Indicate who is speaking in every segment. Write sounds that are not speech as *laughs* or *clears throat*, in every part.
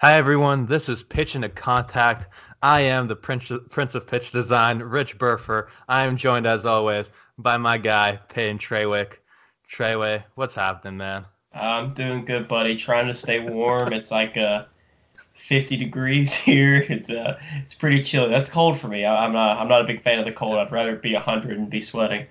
Speaker 1: Hi everyone, this is Pitch into Contact. I am the Prince, Prince of Pitch Design, Rich Burfer. I am joined as always by my guy Payne Treywick. Treyway, what's happening, man?
Speaker 2: I'm doing good, buddy. Trying to stay warm. It's like uh, 50 degrees *laughs* here. It's uh, it's pretty chilly. That's cold for me. I, I'm not I'm not a big fan of the cold. I'd rather be 100 and be sweating.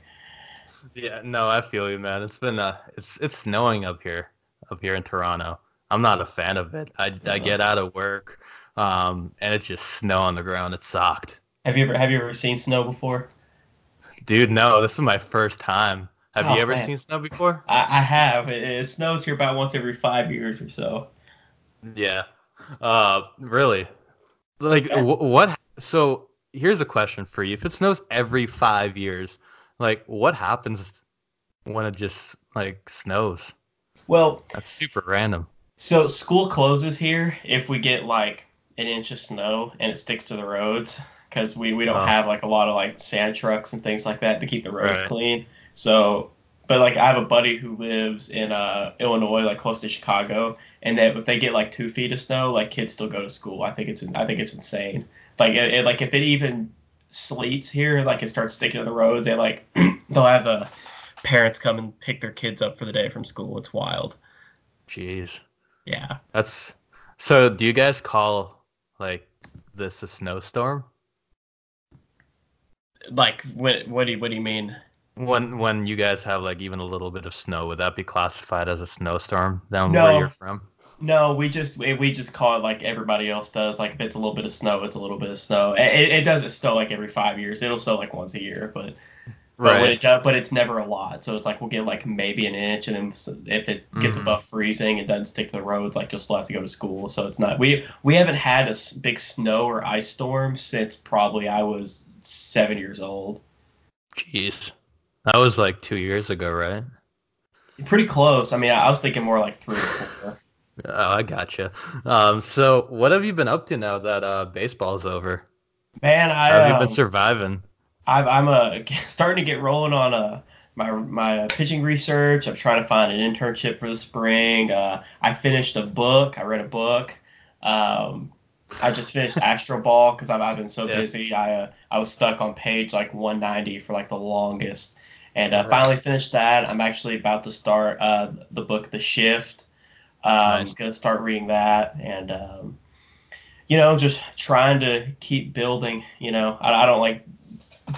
Speaker 1: Yeah, no, I feel you, man. It's been uh, it's it's snowing up here, up here in Toronto. I'm not a fan of it. I, I get out of work, um, and it's just snow on the ground. It sucked.
Speaker 2: Have you ever have you ever seen snow before?
Speaker 1: Dude, no, this is my first time. Have
Speaker 2: Oh,
Speaker 1: you ever
Speaker 2: man.
Speaker 1: seen snow before?
Speaker 2: I, I have. It, it snows here about once every five years or so.
Speaker 1: Yeah. Uh, really? Like,
Speaker 2: Yeah.
Speaker 1: wh- what? So here's a question for you. If it snows every five years, like, what happens when it just like snows?
Speaker 2: Well,
Speaker 1: That's super random.
Speaker 2: So school closes here if we get like an inch of snow and it sticks to the roads because we, we don't
Speaker 1: Oh.
Speaker 2: have like a lot of like sand trucks and things like that to keep the roads
Speaker 1: Right.
Speaker 2: clean. So, but like I have a buddy who lives in uh, Illinois, like close to Chicago, and that if they get like two feet of snow, like kids still go to school. I think it's I think it's insane. Like it, it- like if it even sleets here, like it starts sticking to the roads, they like *clears throat* they'll have uh, parents come and pick their kids up for the day from school. It's wild.
Speaker 1: Jeez.
Speaker 2: Yeah.
Speaker 1: That's so. Do you guys call like this a snowstorm?
Speaker 2: Like what what do you, what do you mean?
Speaker 1: When when you guys have like even a little bit of snow, would that be classified as a snowstorm down
Speaker 2: No.
Speaker 1: where you're from?
Speaker 2: No, we just we, we just call it like everybody else does. Like if it's a little bit of snow, it's a little bit of snow. It, it, it doesn't snow like every five years. It'll snow like once a year, but but it does, but it's never a lot. So it's like we'll get like maybe an inch, and then if it gets
Speaker 1: Mhm.
Speaker 2: above freezing and doesn't stick to the roads, like you'll still have to go to school. So it's not we we haven't had a big snow or ice storm since probably I was seven years old.
Speaker 1: Jeez. That was like two years ago, right?
Speaker 2: Pretty close. I mean, I, I was thinking more like three or four. *laughs*
Speaker 1: Oh, I gotcha. Um, so what have you been up to now that uh baseball's over?
Speaker 2: Man, I
Speaker 1: How have you
Speaker 2: um,
Speaker 1: been surviving?
Speaker 2: I've, I'm uh, *laughs* starting to get rolling on uh, my my pitching research. I'm trying to find an internship for the spring. Uh, I finished a book. I read a book. Um, I just finished *laughs* Astroball because I've, I've been so
Speaker 1: Yeah.
Speaker 2: busy. I uh, I was stuck on page like 190 for like the longest, and uh,
Speaker 1: Right.
Speaker 2: finally finished that. I'm actually about to start uh, the book The Shift. Um, I'm
Speaker 1: Nice.
Speaker 2: gonna start reading that and. Um, you know, just trying to keep building. You know, I, I don't like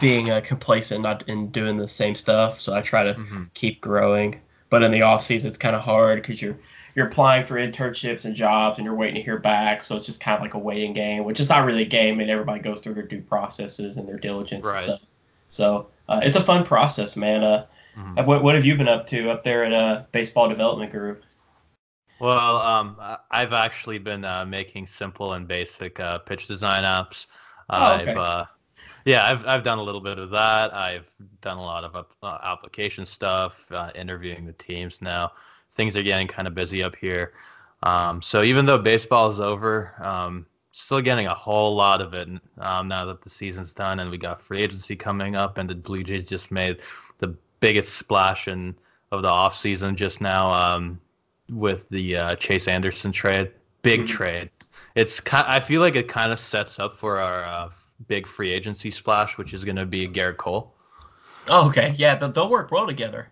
Speaker 2: being uh, complacent not in doing the same stuff so i try to
Speaker 1: Mhm.
Speaker 2: keep growing but in the off season it's kind of hard because you're you're applying for internships and jobs and you're waiting to hear back so it's just kind of like a waiting game which is not really a game and everybody goes through their due processes and their diligence
Speaker 1: Right.
Speaker 2: and stuff so uh, it's a fun process man uh,
Speaker 1: Mhm.
Speaker 2: what, what have you been up to up there at uh, baseball development group
Speaker 1: Well, um, I've actually been uh, making simple and basic uh, pitch design apps.
Speaker 2: Oh, okay.
Speaker 1: I've uh, yeah, I've I've done a little bit of that. I've done a lot of up- uh, application stuff, uh, interviewing the teams now. Things are getting kind of busy up here. Um, so even though baseball is over, um, still getting a whole lot of it um, now that the season's done and we got free agency coming up and the Blue Jays just made the biggest splash in of the offseason just now um, with the uh, Chase Anderson trade. Big
Speaker 2: Mhm.
Speaker 1: trade. It's ki- I feel like it kind of sets up for our uh, big free agency splash, which is going to be Gerrit Cole.
Speaker 2: oh okay yeah they'll, they'll work well together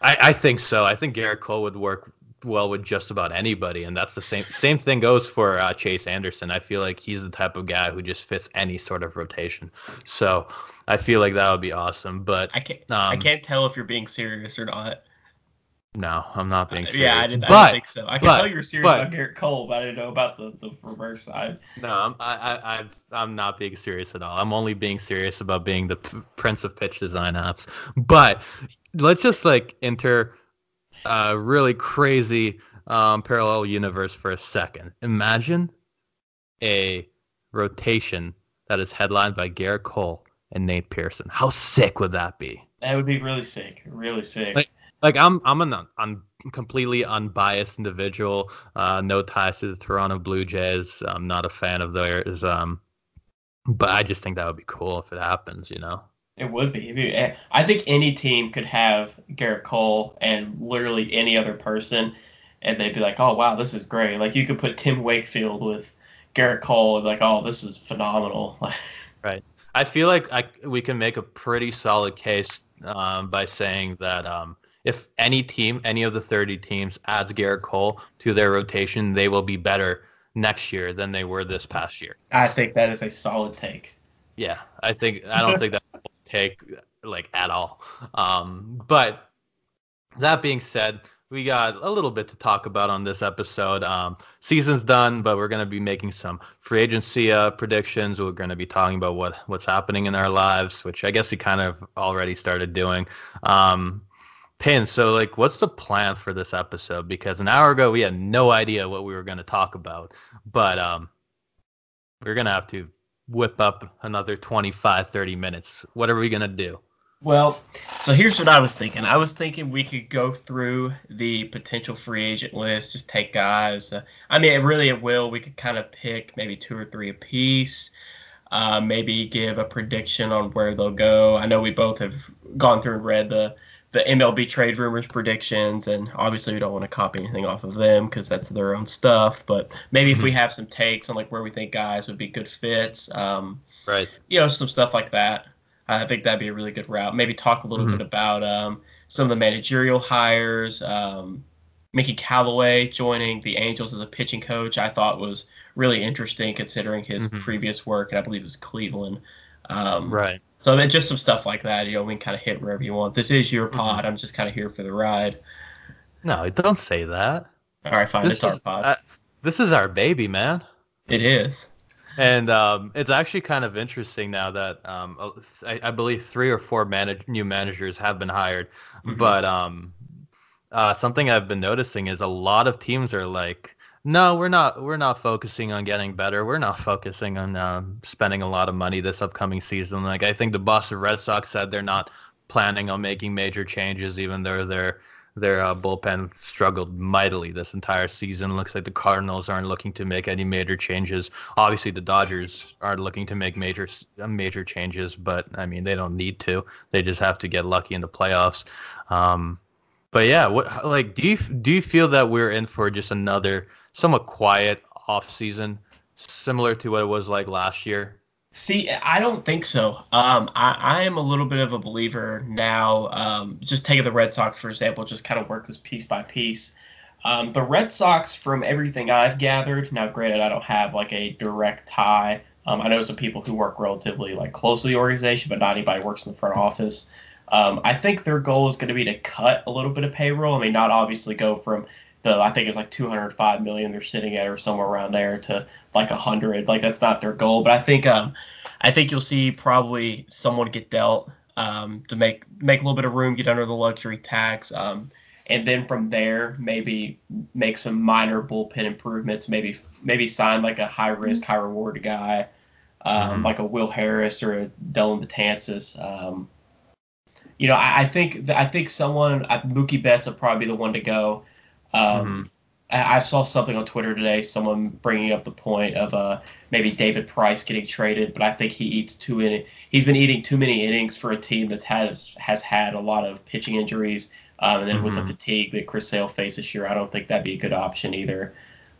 Speaker 1: I, I think so. I think Gerrit Cole would work well with just about anybody, and that's the same same thing goes for uh, Chase Anderson. I feel like he's the type of guy who just fits any sort of rotation. So I feel like that would be awesome. But
Speaker 2: i can't
Speaker 1: um,
Speaker 2: i can't tell if you're being serious or not
Speaker 1: no, I'm not being serious.
Speaker 2: Yeah, I didn't, I didn't think so. I can
Speaker 1: but-
Speaker 2: tell you were serious
Speaker 1: but-
Speaker 2: about Gerrit Cole, but I didn't know about the, the reverse side.
Speaker 1: No, I'm, I, I, I'm not being serious at all. I'm only being serious about being the p- prince of pitch design apps. But let's just like enter a really crazy um, parallel universe for a second. Imagine a rotation that is headlined by Gerrit Cole and Nate Pearson. How sick would that be?
Speaker 2: That would be really sick, really sick.
Speaker 1: Like- Like I'm, I'm an un, completely unbiased individual. Uh, no ties to the Toronto Blue Jays. I'm not a fan of theirs. Um, but I just think that would be cool if it happens. You know.
Speaker 2: It would be. Eh, I think any team could have Gerrit Cole and literally any other person, and they'd be like, oh wow, this is great. Like you could put Tim Wakefield with Gerrit Cole and be like, oh, this is phenomenal. *laughs*
Speaker 1: right. I feel like I, we can make a pretty solid case um, by saying that um, if any team, any of the 30 teams, adds Gerrit Cole to their rotation, they will be better next year than they were this past year.
Speaker 2: I think that is a solid take.
Speaker 1: Yeah, I think I don't think that take like at all. Um, but that being said, we got a little bit to talk about on this episode. Um, season's done, but we're going to be making some free agency uh, predictions. We're going to be talking about what what's happening in our lives, which I guess we kind of already started doing. Um, Pin, so like, what's the plan for this episode? Because an hour ago we had no idea what we were going to talk about, but um, we're to have to whip up another 25, 30 minutes. What are we to do?
Speaker 2: Well, so here's what I was thinking. I was thinking we could go through the potential free agent list, just take guys. Uh, I mean, really, it will. We could kind of pick maybe two or three a piece. Uh, maybe give a prediction on where they'll go. I know we both have gone through and read the the MLB trade rumors predictions, and obviously we don't want to copy anything off of them because that's their own stuff. But maybe if we mm-hmm. have some takes on like where we think guys would be good fits, um,
Speaker 1: right?
Speaker 2: You know, some stuff like that. I think that'd be a really good route. Maybe talk a little mm-hmm. bit about um, some of the managerial hires. Um, Mickey Callaway joining the Angels as a pitching coach, I thought was really interesting considering his mm-hmm. previous work, and I believe it was Cleveland.
Speaker 1: Um, right.
Speaker 2: So just some stuff like that. You know, we can kind of hit wherever you want. This is your mm-hmm. pod. I'm just kind of here for the ride.
Speaker 1: No, don't say that.
Speaker 2: All right, fine. This it's is, our pod. Uh,
Speaker 1: this is our baby, man.
Speaker 2: It is.
Speaker 1: And um, it's actually kind of interesting now that um, I, I, believe three or four manage, new managers have been hired. Mm-hmm. But um, uh, something I've been noticing is a lot of teams are like, no, we're not. We're not focusing on getting better. We're not focusing on um, spending a lot of money this upcoming season. Like I think the Boston Red Sox said they're not planning on making major changes, even though they're their uh, bullpen struggled mightily this entire season. Looks like the Cardinals aren't looking to make any major changes. Obviously, the Dodgers aren't looking to make major uh, major changes, but I mean they don't need to. They just have to get lucky in the playoffs. Um, but yeah, what like do you do you feel that we're in for just another somewhat quiet off season, similar to what it was like last year?
Speaker 2: See, I don't think so. Um, I, I, am a little bit of a believer now. Um, just taking the Red Sox for example, just kind of work this piece by piece. Um, the Red Sox, from everything I've gathered, now granted I don't have like a direct tie. Um, I know some people who work relatively like close to the organization, but not anybody works in the front office. Um, I think their goal is going to be to cut a little bit of payroll. I mean, not obviously go from the I think it's like 205 million they're sitting at or somewhere around there to like 100. Like that's not their goal, but I think um I think you'll see probably someone get dealt um to make make a little bit of room, get under the luxury tax. Um, and then from there maybe make some minor bullpen improvements. Maybe maybe sign like a high risk, high reward guy, um, mm-hmm. like a Will Harris or a Dellin Betances. Um, you know, I, I think I think someone Mookie Betts will probably be the one to go. Um, mm-hmm. I, saw something on Twitter today, someone bringing up the point of uh, maybe David Price getting traded, but I think he eats too many. He's been eating too many innings for a team that has has had a lot of pitching injuries, um, and then mm-hmm. with the mm-hmm. fatigue that Chris Sale faces this year, I don't think that'd be a good option either.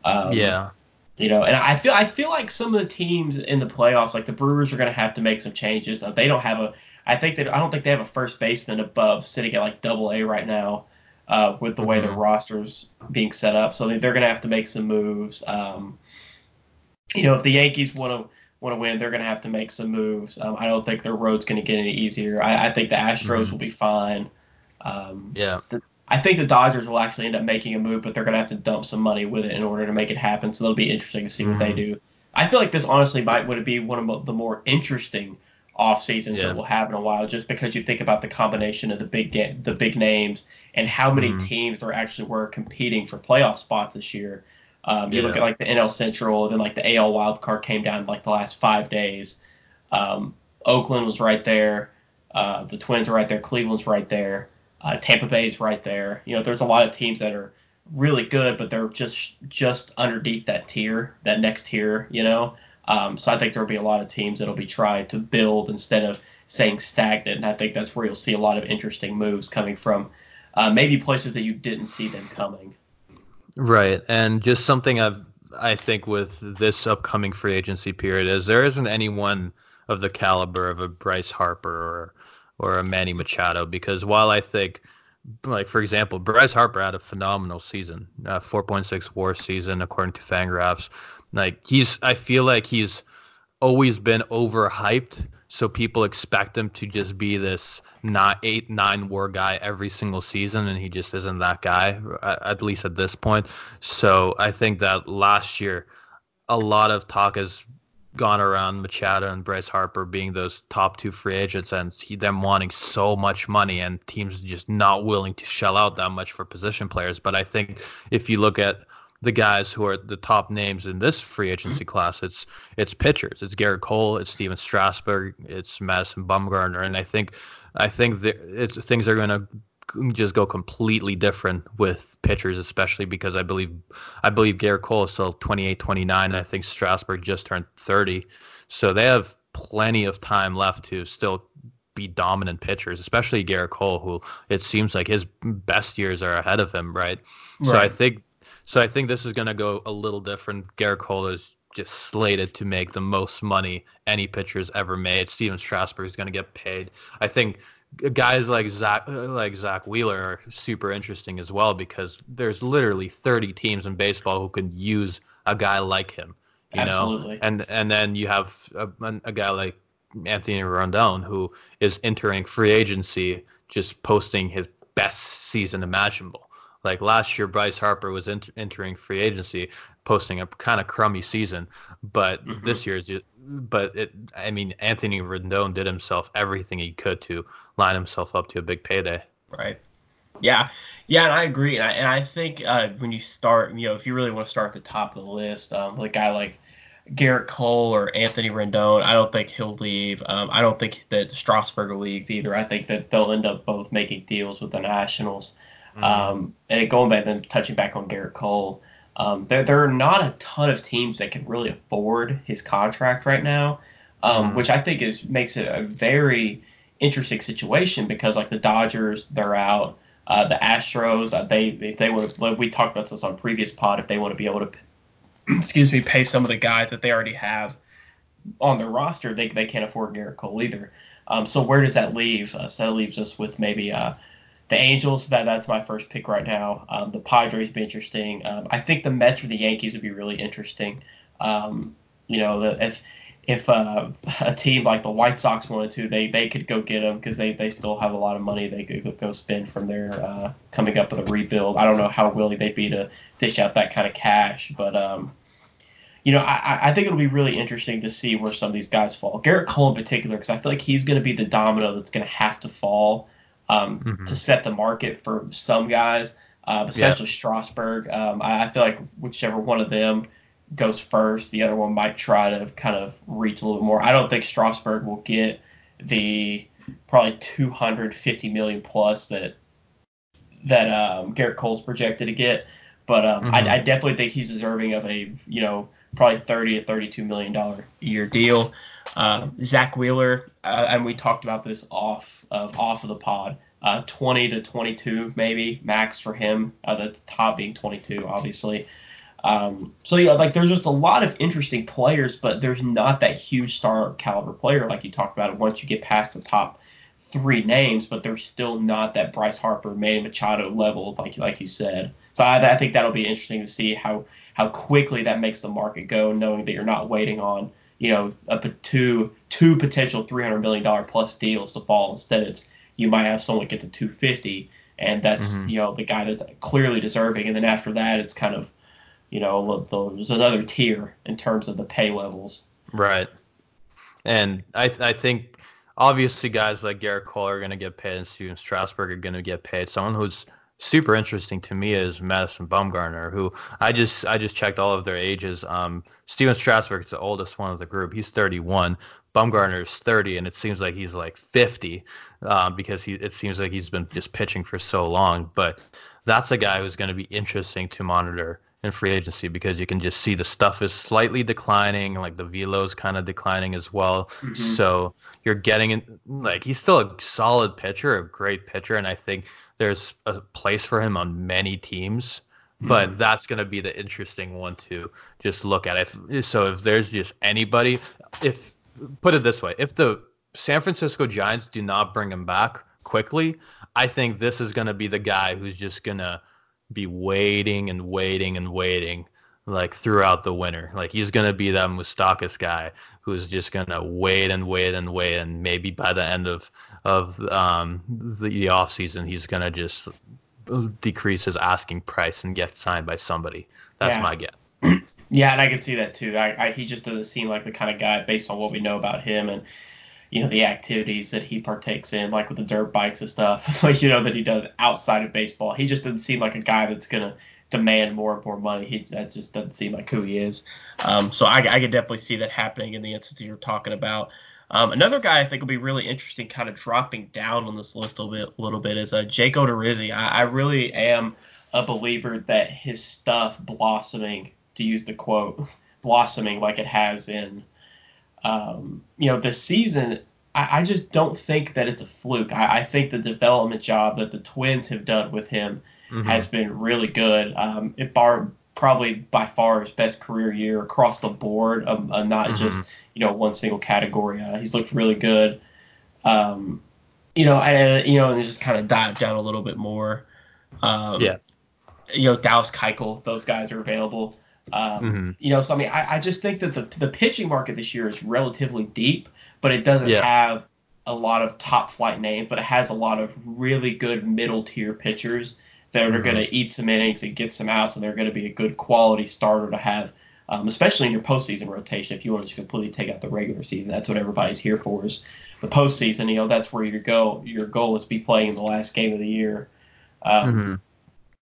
Speaker 1: Um, yeah.
Speaker 2: You know, and I feel I feel like some of the teams in the playoffs, like the Brewers, are going to have to make some changes. Uh, they don't have a. I think that I don't think they have a first baseman above sitting at like Double A right now uh, with the way mm-hmm. the roster's being set up. So they're going to have to make some moves. Um, you know, if the Yankees want to want to win, they're going to have to make some moves. Um, I don't think their road's going to get any easier. I, I think the Astros mm-hmm. will be fine. Um,
Speaker 1: yeah.
Speaker 2: The, I think the Dodgers will actually end up making a move, but they're going to have to dump some money with it in order to make it happen. So it'll be interesting to see mm-hmm. what they mm-hmm. do. I feel like this honestly might would be one of the more interesting off seasons yeah. that we'll have in a while, just because you think about the combination of the big the big names and how many mm-hmm. teams there actually were competing for playoff spots this year. Um, you yeah. look at like the NL Central, and then like the AL wild card came down like the last five days. Um, Oakland was right there. Uh, the Twins are right there. Cleveland's right there. Uh, Tampa Bay's right there. You know, there's a lot of teams that are really good, but they're just just underneath that tier, that next tier. You know, um, so I think there'll be a lot of teams that'll be trying to build instead of staying stagnant. And I think that's where you'll see a lot of interesting moves coming from uh, maybe places that you didn't see them coming.
Speaker 1: Right, and just something I've I think with this upcoming free agency period is there isn't anyone of the caliber of a Bryce Harper or or a Manny Machado because while I think like for example Bryce Harper had a phenomenal season, uh, 4.6 WAR season according to Fangraphs. Like he's I feel like he's always been overhyped so people expect him to just be this not eight nine war guy every single season, and he just isn't that guy at least at this point. So I think that last year a lot of talk has gone around Machado and Bryce Harper being those top two free agents and he, them wanting so much money and teams just not willing to shell out that much for position players. But I think if you look at the guys who are the top names in this free agency mm-hmm. class. It's it's pitchers. It's Gerrit Cole. It's Stephen Strasburg. It's Madison Bumgarner. And I think I think it's, things are going to just go completely different with pitchers, especially because I believe I believe Gerrit Cole is still 28, 29. and I think Strasburg just turned 30, so they have plenty of time left to still be dominant pitchers, especially Gerrit Cole, who it seems like his best years are ahead of him, right? right. So I think so I think this is going to go a little different. Gerrit Cole is just slated to make the most money any pitcher's ever made. Stephen Strasburg is going to get paid. I think guys like Zach like Zack Wheeler are super interesting as well because there's literally 30 teams in baseball who can use a guy like him. You Absolutely. know, and and then you have a, a guy like Anthony Rendon who is entering free agency, just posting his best season imaginable. Like last year, Bryce Harper was ent- entering free agency, posting a kind of crummy season, but mm-hmm. this year's, but it, I mean, Anthony Rendon did himself everything he could to line himself up to a big payday.
Speaker 2: Right. Yeah. Yeah, and I agree, and I, and I think uh, when you start, you know, if you really want to start at the top of the list, um, like a guy like Gerrit Cole or Anthony Rendon, I don't think he'll leave. Um, I don't think that Strasburg will leave either. I think that they'll end up both making deals with the Nationals. Mm-hmm. Um, and going back and touching back on Gerrit Cole, um, there, there are not a ton of teams that can really afford his contract right now, um, mm-hmm. which I think is makes it a very interesting situation because like the Dodgers, they're out. Uh, the Astros, uh, they if they would we talked about this on previous pod, if they want to be able to, *clears throat* excuse me, pay some of the guys that they already have on their roster, they they can't afford Gerrit Cole either. Um, so where does that leave? So that leaves us with maybe uh, the Angels, that that's my first pick right now. Um, the Padres be interesting. Um, I think the Mets or the Yankees would be really interesting. Um, you know, the, if if uh, *laughs* a team like the White Sox wanted to, they they could go get them because they, they still have a lot of money they could go spend from their uh, coming up with a rebuild. I don't know how willing they'd be to dish out that kind of cash, but um, you know, I, I think it'll be really interesting to see where some of these guys fall. Gerrit Cole in particular, because I feel like he's going to be the domino that's going to have to fall um, mm-hmm. to set the market for some guys, uh, especially yeah. Strasburg. Um, I, I, feel like whichever one of them goes first, the other one might try to kind of reach a little bit more. I don't think Strasburg will get the probably 250 million plus that that um, Gerrit Cole's projected to get, but um, mm-hmm. I, I, definitely think he's deserving of a you know probably 30 to 32 million dollar year deal. Uh, Zack Wheeler, uh, and we talked about this off of off of the pod. Uh, 20 to 22 maybe max for him. Uh, the top being 22, obviously. Um, so yeah, like there's just a lot of interesting players, but there's not that huge star caliber player like you talked about. Once you get past the top three names, but there's still not that Bryce Harper, Manny Machado level, like like you said. So I, I think that'll be interesting to see how how quickly that makes the market go, knowing that you're not waiting on you know, to two two potential three hundred million dollar plus deals to fall. Instead, it's you might have someone get to two fifty, and that's mm-hmm. you know the guy that's clearly deserving, and then after that, it's kind of you know there's another tier in terms of the pay levels.
Speaker 1: Right, and I I think obviously guys like Gerrit Cole are going to get paid, and Stephen Strasburg are going to get paid. Someone who's super interesting to me is Madison Bumgarner, who I just I just checked all of their ages. Um, Stephen Strasburg is the oldest one of the group. He's 31. Bumgarner is 30, and it seems like he's like 50 um, because he it seems like he's been just pitching for so long. But that's a guy who's going to be interesting to monitor in free agency because you can just see the stuff is slightly declining, like the velo's kind of declining as well. Mm-hmm. So you're getting in, like he's still a solid pitcher, a great pitcher, and I think there's a place for him on many teams. but mm-hmm. that's going to be the interesting one to just look at. If so, if there's just anybody, if put it this way, if the San Francisco Giants do not bring him back quickly, I think this is going to be the guy who's just going to be waiting and waiting and waiting like throughout the winter. Like he's gonna be that Moustakas guy who's just gonna wait and wait and wait, and maybe by the end of of um, the, the off season, he's gonna just decrease his asking price and get signed by somebody. That's yeah. my guess. *clears throat*
Speaker 2: yeah, and I can see that too. I, I, he just doesn't seem like the kind of guy based on what we know about him and you know the activities that he partakes in, like with the dirt bikes and stuff, *laughs* like you know that he does outside of baseball. He just doesn't seem like a guy that's gonna demand more and more money. He that just doesn't seem like who he is. Um, so I, I could definitely see that happening in the instance you're talking about. Um, another guy I think will be really interesting, kind of dropping down on this list a little bit, a little bit is uh, Jake Odorizzi. I, I really am a believer that his stuff blossoming, to use the quote, *laughs* blossoming like it has in, um, you know, this season. I, I, just don't think that it's a fluke. I, I think the development job that the Twins have done with him mm-hmm. has been really good. Um, it bar probably by far his best career year across the board, um, uh, not mm-hmm. just you know one single category. Uh, he's looked really good. Um, you know, and you know, and just kind of dive down a little bit more. Um, yeah. You know, Dallas Keuchel, those guys are available. Um, mm-hmm. You know, so I mean, I, I just think that the the pitching market this year is relatively deep, but it doesn't yeah. have a lot of top flight names, but it has a lot of really good middle tier pitchers that are mm-hmm. going to eat some innings and get some outs, and they're going to be a good quality starter to have, um, especially in your postseason rotation. If you want to just completely take out the regular season, that's what everybody's here for is the postseason. You know, that's where your go your goal is to be playing the last game of the year. Um, mm-hmm.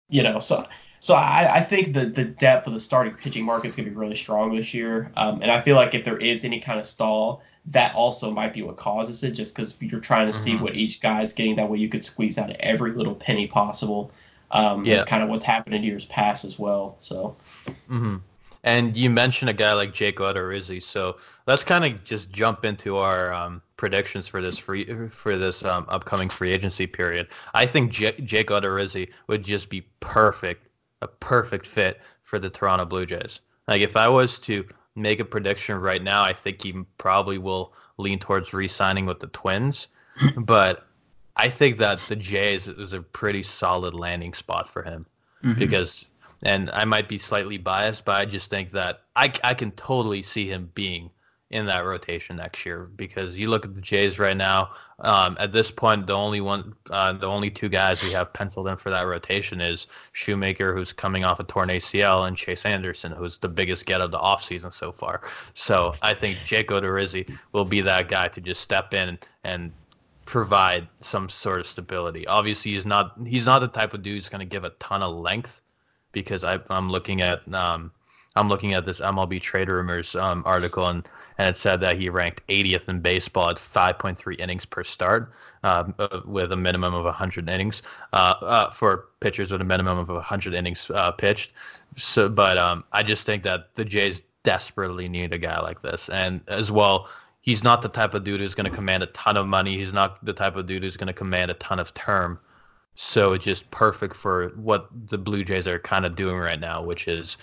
Speaker 2: You know, so so I, I think the the depth of the starting pitching market is going to be really strong this year, um, and I feel like if there is any kind of stall, that also might be what causes it, just because you're trying to mm-hmm. see what each guy's getting. That way, you could squeeze out every little penny possible. Um, yeah. That's kind of what's happened in years past as well. So.
Speaker 1: Mm-hmm. And you mentioned a guy like Jake Odorizzi, so let's kind of just jump into our um, predictions for this free for this um, upcoming free agency period. I think J- Jake Odorizzi would just be perfect, a perfect fit for the Toronto Blue Jays. Like if I was to make a prediction right now, I think he probably will lean towards re-signing with the Twins. but I think that the Jays is a pretty solid landing spot for him mm-hmm. because, and I might be slightly biased, but I just think that I, I can totally see him being in that rotation next year because you look at the Jays right now. Um, at this point, the only one, uh, the only two guys we have penciled in for that rotation is Shoemaker, who's coming off a torn ACL, and Chase Anderson, who's the biggest get of the offseason so far. So I think Jake Odorizzi will be that guy to just step in and provide some sort of stability. Obviously, he's not he's not the type of dude who's going to give a ton of length because I, am looking at um, I'm looking at this MLB Trade Rumors um, article and and it said that he ranked 80th in baseball at 5.3 innings per start uh, with a minimum of 100 innings uh, uh, for pitchers with a minimum of 100 innings uh, pitched. So, but um, I just think that the Jays desperately need a guy like this, and as well he's not the type of dude who's going to command a ton of money. He's not the type of dude who's going to command a ton of term. So it's just perfect for what the Blue Jays are kind of doing right now, which is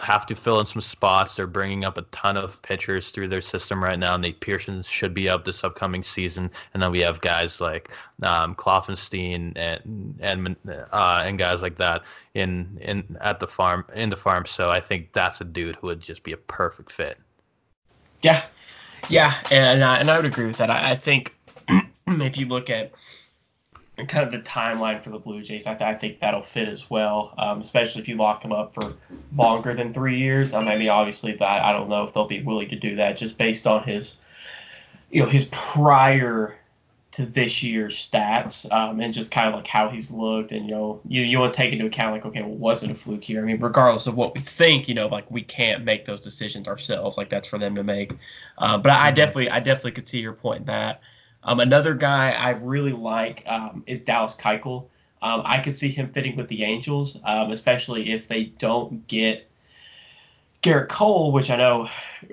Speaker 1: have to fill in some spots. They're bringing up a ton of pitchers through their system right now. Nate Pearson should be up this upcoming season, and then we have guys like um, Kloffenstein and and uh, and guys like that in in at the farm in the farm. So I think that's a dude who would just be a perfect fit.
Speaker 2: Yeah, yeah, and uh, and I would agree with that. I, I think *clears throat* if you look at kind of the timeline for the Blue Jays, I, th- I think that'll fit as well. Um, especially if you lock them up for longer than three years. I mean, obviously that I don't know if they'll be willing to do that just based on his, you know, his prior to this year's stats um, and just kind of like how he's looked and you know you you want to take into account like okay well was it a fluke here I mean regardless of what we think you know like we can't make those decisions ourselves like that's for them to make. Uh, but I, I, mm-hmm. definitely I definitely could see your point in that. Um, another guy I really like um, is Dallas Keuchel. Um, I could see him fitting with the Angels um, especially if they don't get Gerrit Cole, which I know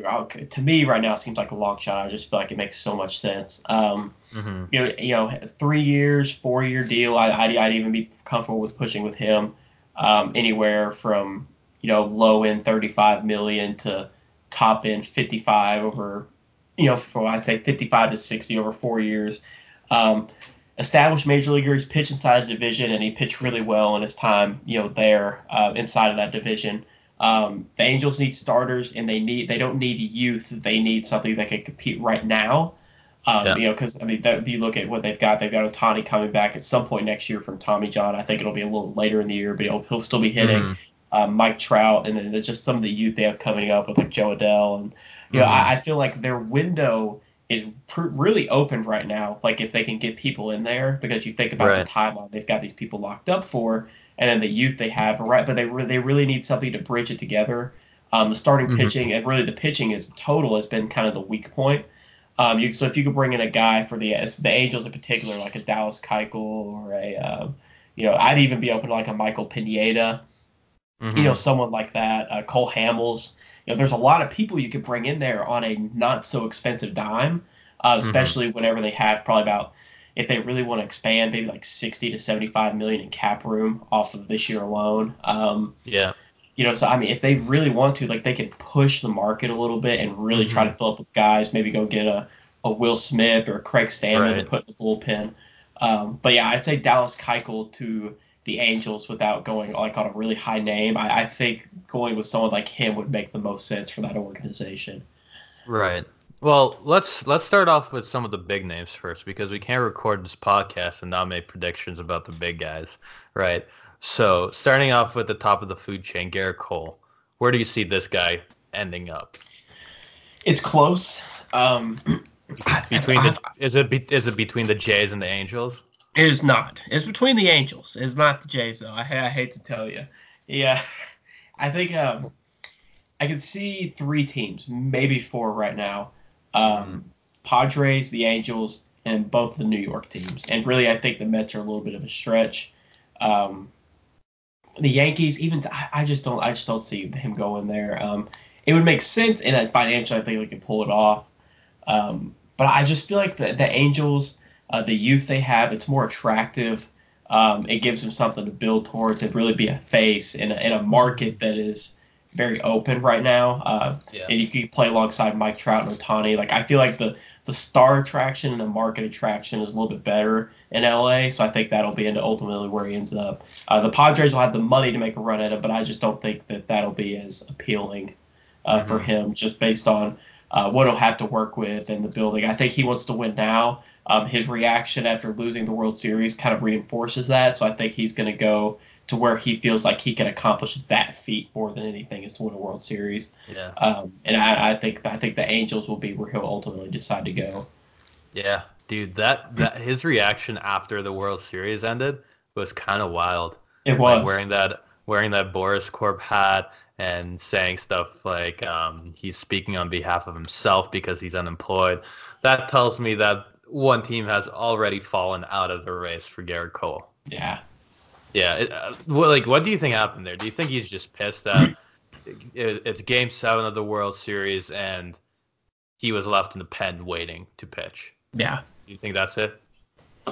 Speaker 2: uh, to me right now seems like a long shot. I just feel like it makes so much sense. Um, mm-hmm. You know, you know, three years, four year deal. I, I'd, I'd, even be comfortable with pushing with him. um, anywhere from you know low end 35 million to top end 55 over you know for I'd say 55 to 60 over four years. Um, established major leaguer. He's pitched inside a division, and he pitched really well in his time, you know, there uh, inside of that division. Um, the Angels need starters, and they need they don't need youth. They need something that can compete right now. Um, yeah. You know, because I mean, that, if you look at what they've got, they've got Ohtani coming back at some point next year from Tommy John. I think it'll be a little later in the year, but he'll, he'll still be hitting. Mm-hmm. Um, Mike Trout, and then just some of the youth they have coming up with like Jo Adell, and you know, mm-hmm. I, I feel like their window is pr- really open right now. Like if they can get people in there, because you think about right. the timeline they've got these people locked up for, and then the youth they have, right? But they re- they really need something to bridge it together. Um, the starting mm-hmm. pitching and really the pitching is total has been kind of the weak point. Um, you, so if you could bring in a guy for the the Angels in particular, like a Dallas Keuchel or a, uh, you know, I'd even be open to like a Michael Pineda, mm-hmm. you know, someone like that, uh, Cole Hamels you know, there's a lot of people you could bring in there on a not so expensive dime, uh, mm-hmm. especially mm-hmm. whenever they have probably about if they really want to expand, maybe like 60 to 75 million in cap room off of this year alone. Um,
Speaker 1: yeah.
Speaker 2: You know, so I mean, if they really want to, like, they can push the market a little bit and really mm-hmm. try to fill up with guys. Maybe go get a, a Will Smith or a Craig Stammen right. to put in the bullpen. Um, but yeah, I'd say Dallas Keuchel to the Angels without going like on a really high name. I, I think going with someone like him would make the most sense for that organization.
Speaker 1: Right. Well, let's let's start off with some of the big names first because we can't record this podcast and not make predictions about the big guys, right? So, starting off with the top of the food chain, Gerrit Cole. Where do you see this guy ending up?
Speaker 2: It's close. Um,
Speaker 1: between the is it is it between the Jays and the Angels?
Speaker 2: It is not. It's between the Angels. It's not the Jays though. I, I hate to tell you. Yeah, *laughs* I think um, I can see three teams, maybe four right now. Um, Padres, the Angels, and both the New York teams. And really, I think the Mets are a little bit of a stretch. Um, the Yankees, even I just don't, I just don't see him going there. Um, it would make sense, and financially, I think they could pull it off. Um, but I just feel like the the Angels uh, the youth they have, it's more attractive. Um, it gives them something to build towards and really be a face in a, in a market that is very open right now. Uh, yeah. And you can play alongside Mike Trout and Ohtani. Like I feel like the the star attraction and the market attraction is a little bit better in LA. So I think that'll be into ultimately where he ends up. Uh, the Padres will have the money to make a run at it, but I just don't think that that'll be as appealing uh, mm-hmm. for him just based on uh, what he'll have to work with in the building. I think he wants to win now. Um, his reaction after losing the World Series kind of reinforces that. So I think he's going to go to where he feels like he can accomplish that feat more than anything is to win a World Series.
Speaker 1: Yeah.
Speaker 2: Um, and I, I think I think the Angels will be where he'll ultimately decide to go.
Speaker 1: Yeah, dude, that that his reaction after the World Series ended was kind of wild.
Speaker 2: It was
Speaker 1: like wearing that wearing that Boras Corp hat and saying stuff like um, he's speaking on behalf of himself because he's unemployed. That tells me that one team has already fallen out of the race for Gerrit Cole.
Speaker 2: Yeah.
Speaker 1: Yeah. It, uh, well, like, what do you think happened there? Do you think he's just pissed that it, it's Game Seven of the World Series and he was left in the pen waiting to pitch?
Speaker 2: Yeah.
Speaker 1: Do you think that's it?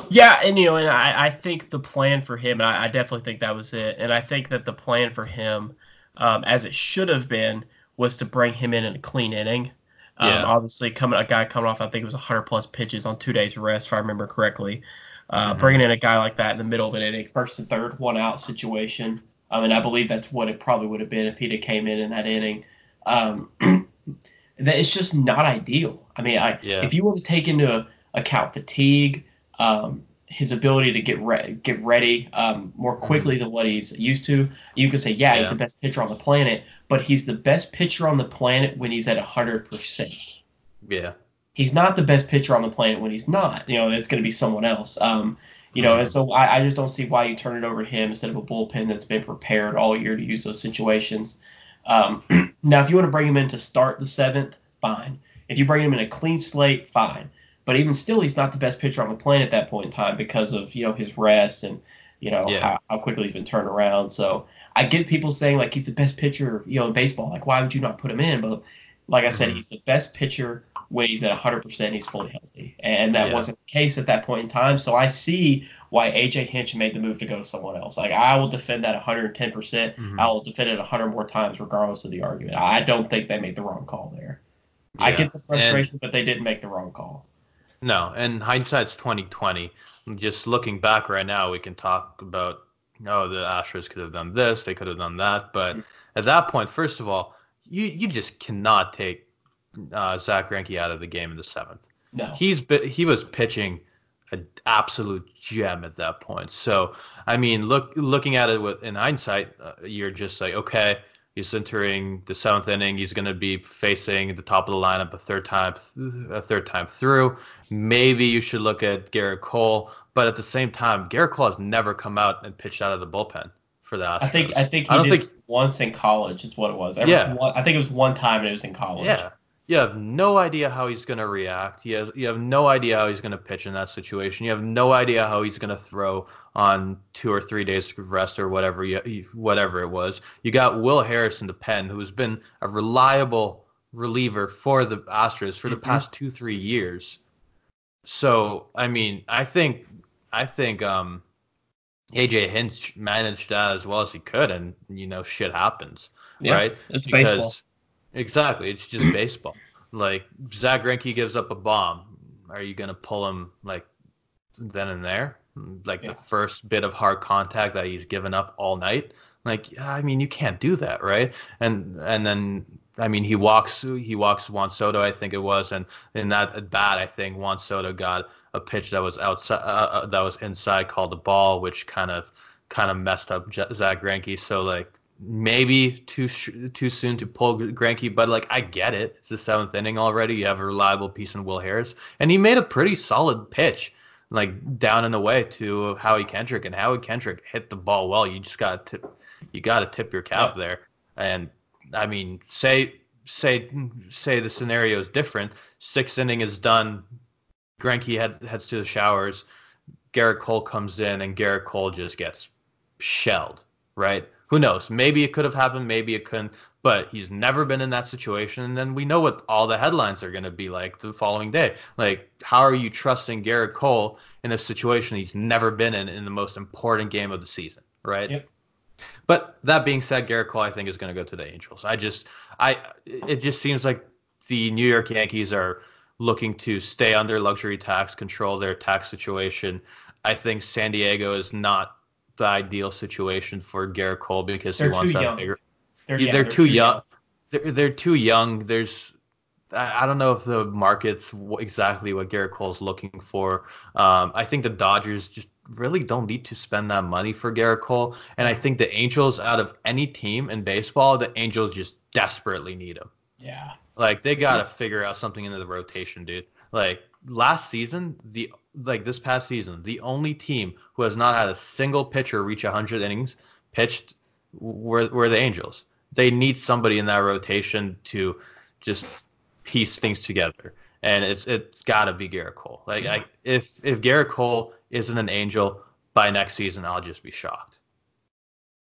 Speaker 2: Yeah, and you know, and I, I think the plan for him, I, I definitely think that was it, and I think that the plan for him, um, as it should have been, was to bring him in in a clean inning. Um, yeah. Obviously, coming a guy coming off, I think it was 100 plus pitches on two days rest, if I remember correctly. Uh, mm-hmm. Bringing in a guy like that in the middle of an inning, first and third, one out situation. I mean, I believe that's what it probably would have been if he'd have came in in that inning. Um, *clears throat* that it's just not ideal. I mean, I, yeah. if you want to take into account fatigue, um, his ability to get re- get ready um, more mm-hmm. quickly mm-hmm. than what he's used to, you could say, yeah, yeah, he's the best pitcher on the planet but he's the best pitcher on the planet when he's at 100%.
Speaker 1: Yeah.
Speaker 2: He's not the best pitcher on the planet when he's not. You know, it's going to be someone else. Um, you know, and so I, I just don't see why you turn it over to him instead of a bullpen that's been prepared all year to use those situations. Um, *clears throat* now, if you want to bring him in to start the seventh, fine. If you bring him in a clean slate, fine. But even still, he's not the best pitcher on the planet at that point in time because of you know his rest and you know yeah. how, how quickly he's been turned around. So I get people saying like he's the best pitcher, you know, in baseball. Like why would you not put him in? But like I said, mm-hmm. he's the best pitcher when he's at 100%, he's fully healthy. And that
Speaker 1: Yeah.
Speaker 2: wasn't the case at that point in time. So I see why AJ Hinch made the move to go to someone else. Like, I will defend that 110%. percent
Speaker 1: Mhm.
Speaker 2: I will defend it 100 more times, regardless of the argument. I don't think they made the wrong call there. I get the
Speaker 1: And-
Speaker 2: frustration, but they didn't make the wrong call.
Speaker 1: No, and hindsight's 2020. Just looking back right now, we can talk about oh the Astros could have done this, they could have done that, but at that point, first of all, you you just cannot take uh, Zack Greinke out of the game in the seventh.
Speaker 2: No.
Speaker 1: He's he was pitching an absolute gem at that point. So I mean, look looking at it with in hindsight, uh, you're just like okay. He's entering the seventh inning. He's going to be facing the top of the lineup a third time, a third time through. Maybe you should look at Gerrit Cole, but at the same time, Gerrit Cole has never come out and pitched out of the bullpen for the Astros.
Speaker 2: I think I think he
Speaker 1: I
Speaker 2: did
Speaker 1: think-
Speaker 2: once in college is what it was.
Speaker 1: Yeah.
Speaker 2: one, I think it was one time and it was in college.
Speaker 1: Yeah. You have no idea how he's going to react. You have, you have no idea how he's going to pitch in that situation. You have no idea how he's going to throw on two or three days of rest or whatever you, whatever it was. You got Will Harris in the pen, who's been a reliable reliever for the Astros for the
Speaker 2: Mhm.
Speaker 1: past two three years. So I mean, I think I think um, AJ Hinch managed that as well as he could, and you know shit happens,
Speaker 2: Yeah,
Speaker 1: right?
Speaker 2: It's baseball.
Speaker 1: Exactly, it's just baseball. Like Zack Greinke gives up a bomb, are you gonna pull him like then and there? Like
Speaker 2: Yeah.
Speaker 1: the first bit of hard contact that he's given up all night? Like I mean, you can't do that, right? And and then I mean, he walks he walks Juan Soto, I think it was, and in that at bat, I think Juan Soto got a pitch that was outside uh, uh, that was inside called a ball, which kind of kind of messed up Zack Greinke. So like maybe too sh- too soon to pull Greinke, but like I get it. It's the seventh inning already. You have a reliable piece in Will Harris, and he made a pretty solid pitch, like down in the way to Howie Kendrick, and Howie Kendrick hit the ball well. You just got to tip, you got to tip your cap there. And I mean, say say say the scenario is different. Sixth inning is done. Greinke head, heads to the showers. Gerrit Cole comes in, and Gerrit Cole just gets shelled. Right? Who knows? Maybe it could have happened. Maybe it couldn't. But he's never been in that situation, and then we know what all the headlines are going to be like the following day. Like, how are you trusting Gerrit Cole in a situation he's never been in in the most important game of the season, right?
Speaker 2: Yep.
Speaker 1: But that being said, Gerrit Cole I think is going to go to the Angels. I just, I, it just seems like the New York Yankees are looking to stay under luxury tax, control their tax situation. I think San Diego is not the ideal situation for Gerrit Cole because
Speaker 2: They're
Speaker 1: he wants
Speaker 2: too
Speaker 1: that
Speaker 2: young.
Speaker 1: bigger.
Speaker 2: They're,
Speaker 1: Yeah,
Speaker 2: yeah,
Speaker 1: they're, too young. They're, they're too young. There's I don't know if the market's exactly what Gerrit Cole's looking for. Um, I think the Dodgers just really don't need to spend that money for Gerrit Cole, and I think the Angels, out of any team in baseball, the Angels just desperately need him.
Speaker 2: Yeah.
Speaker 1: Like they gotta figure out something into the rotation, dude. Like last season, the like this past season, the only team who has not had a single pitcher reach 100 innings pitched were were the Angels. They need somebody in that rotation to just piece things together, and it's it's gotta be Gerrit Cole. Like I, if if Gerrit Cole isn't an Angel by next season, I'll just be shocked.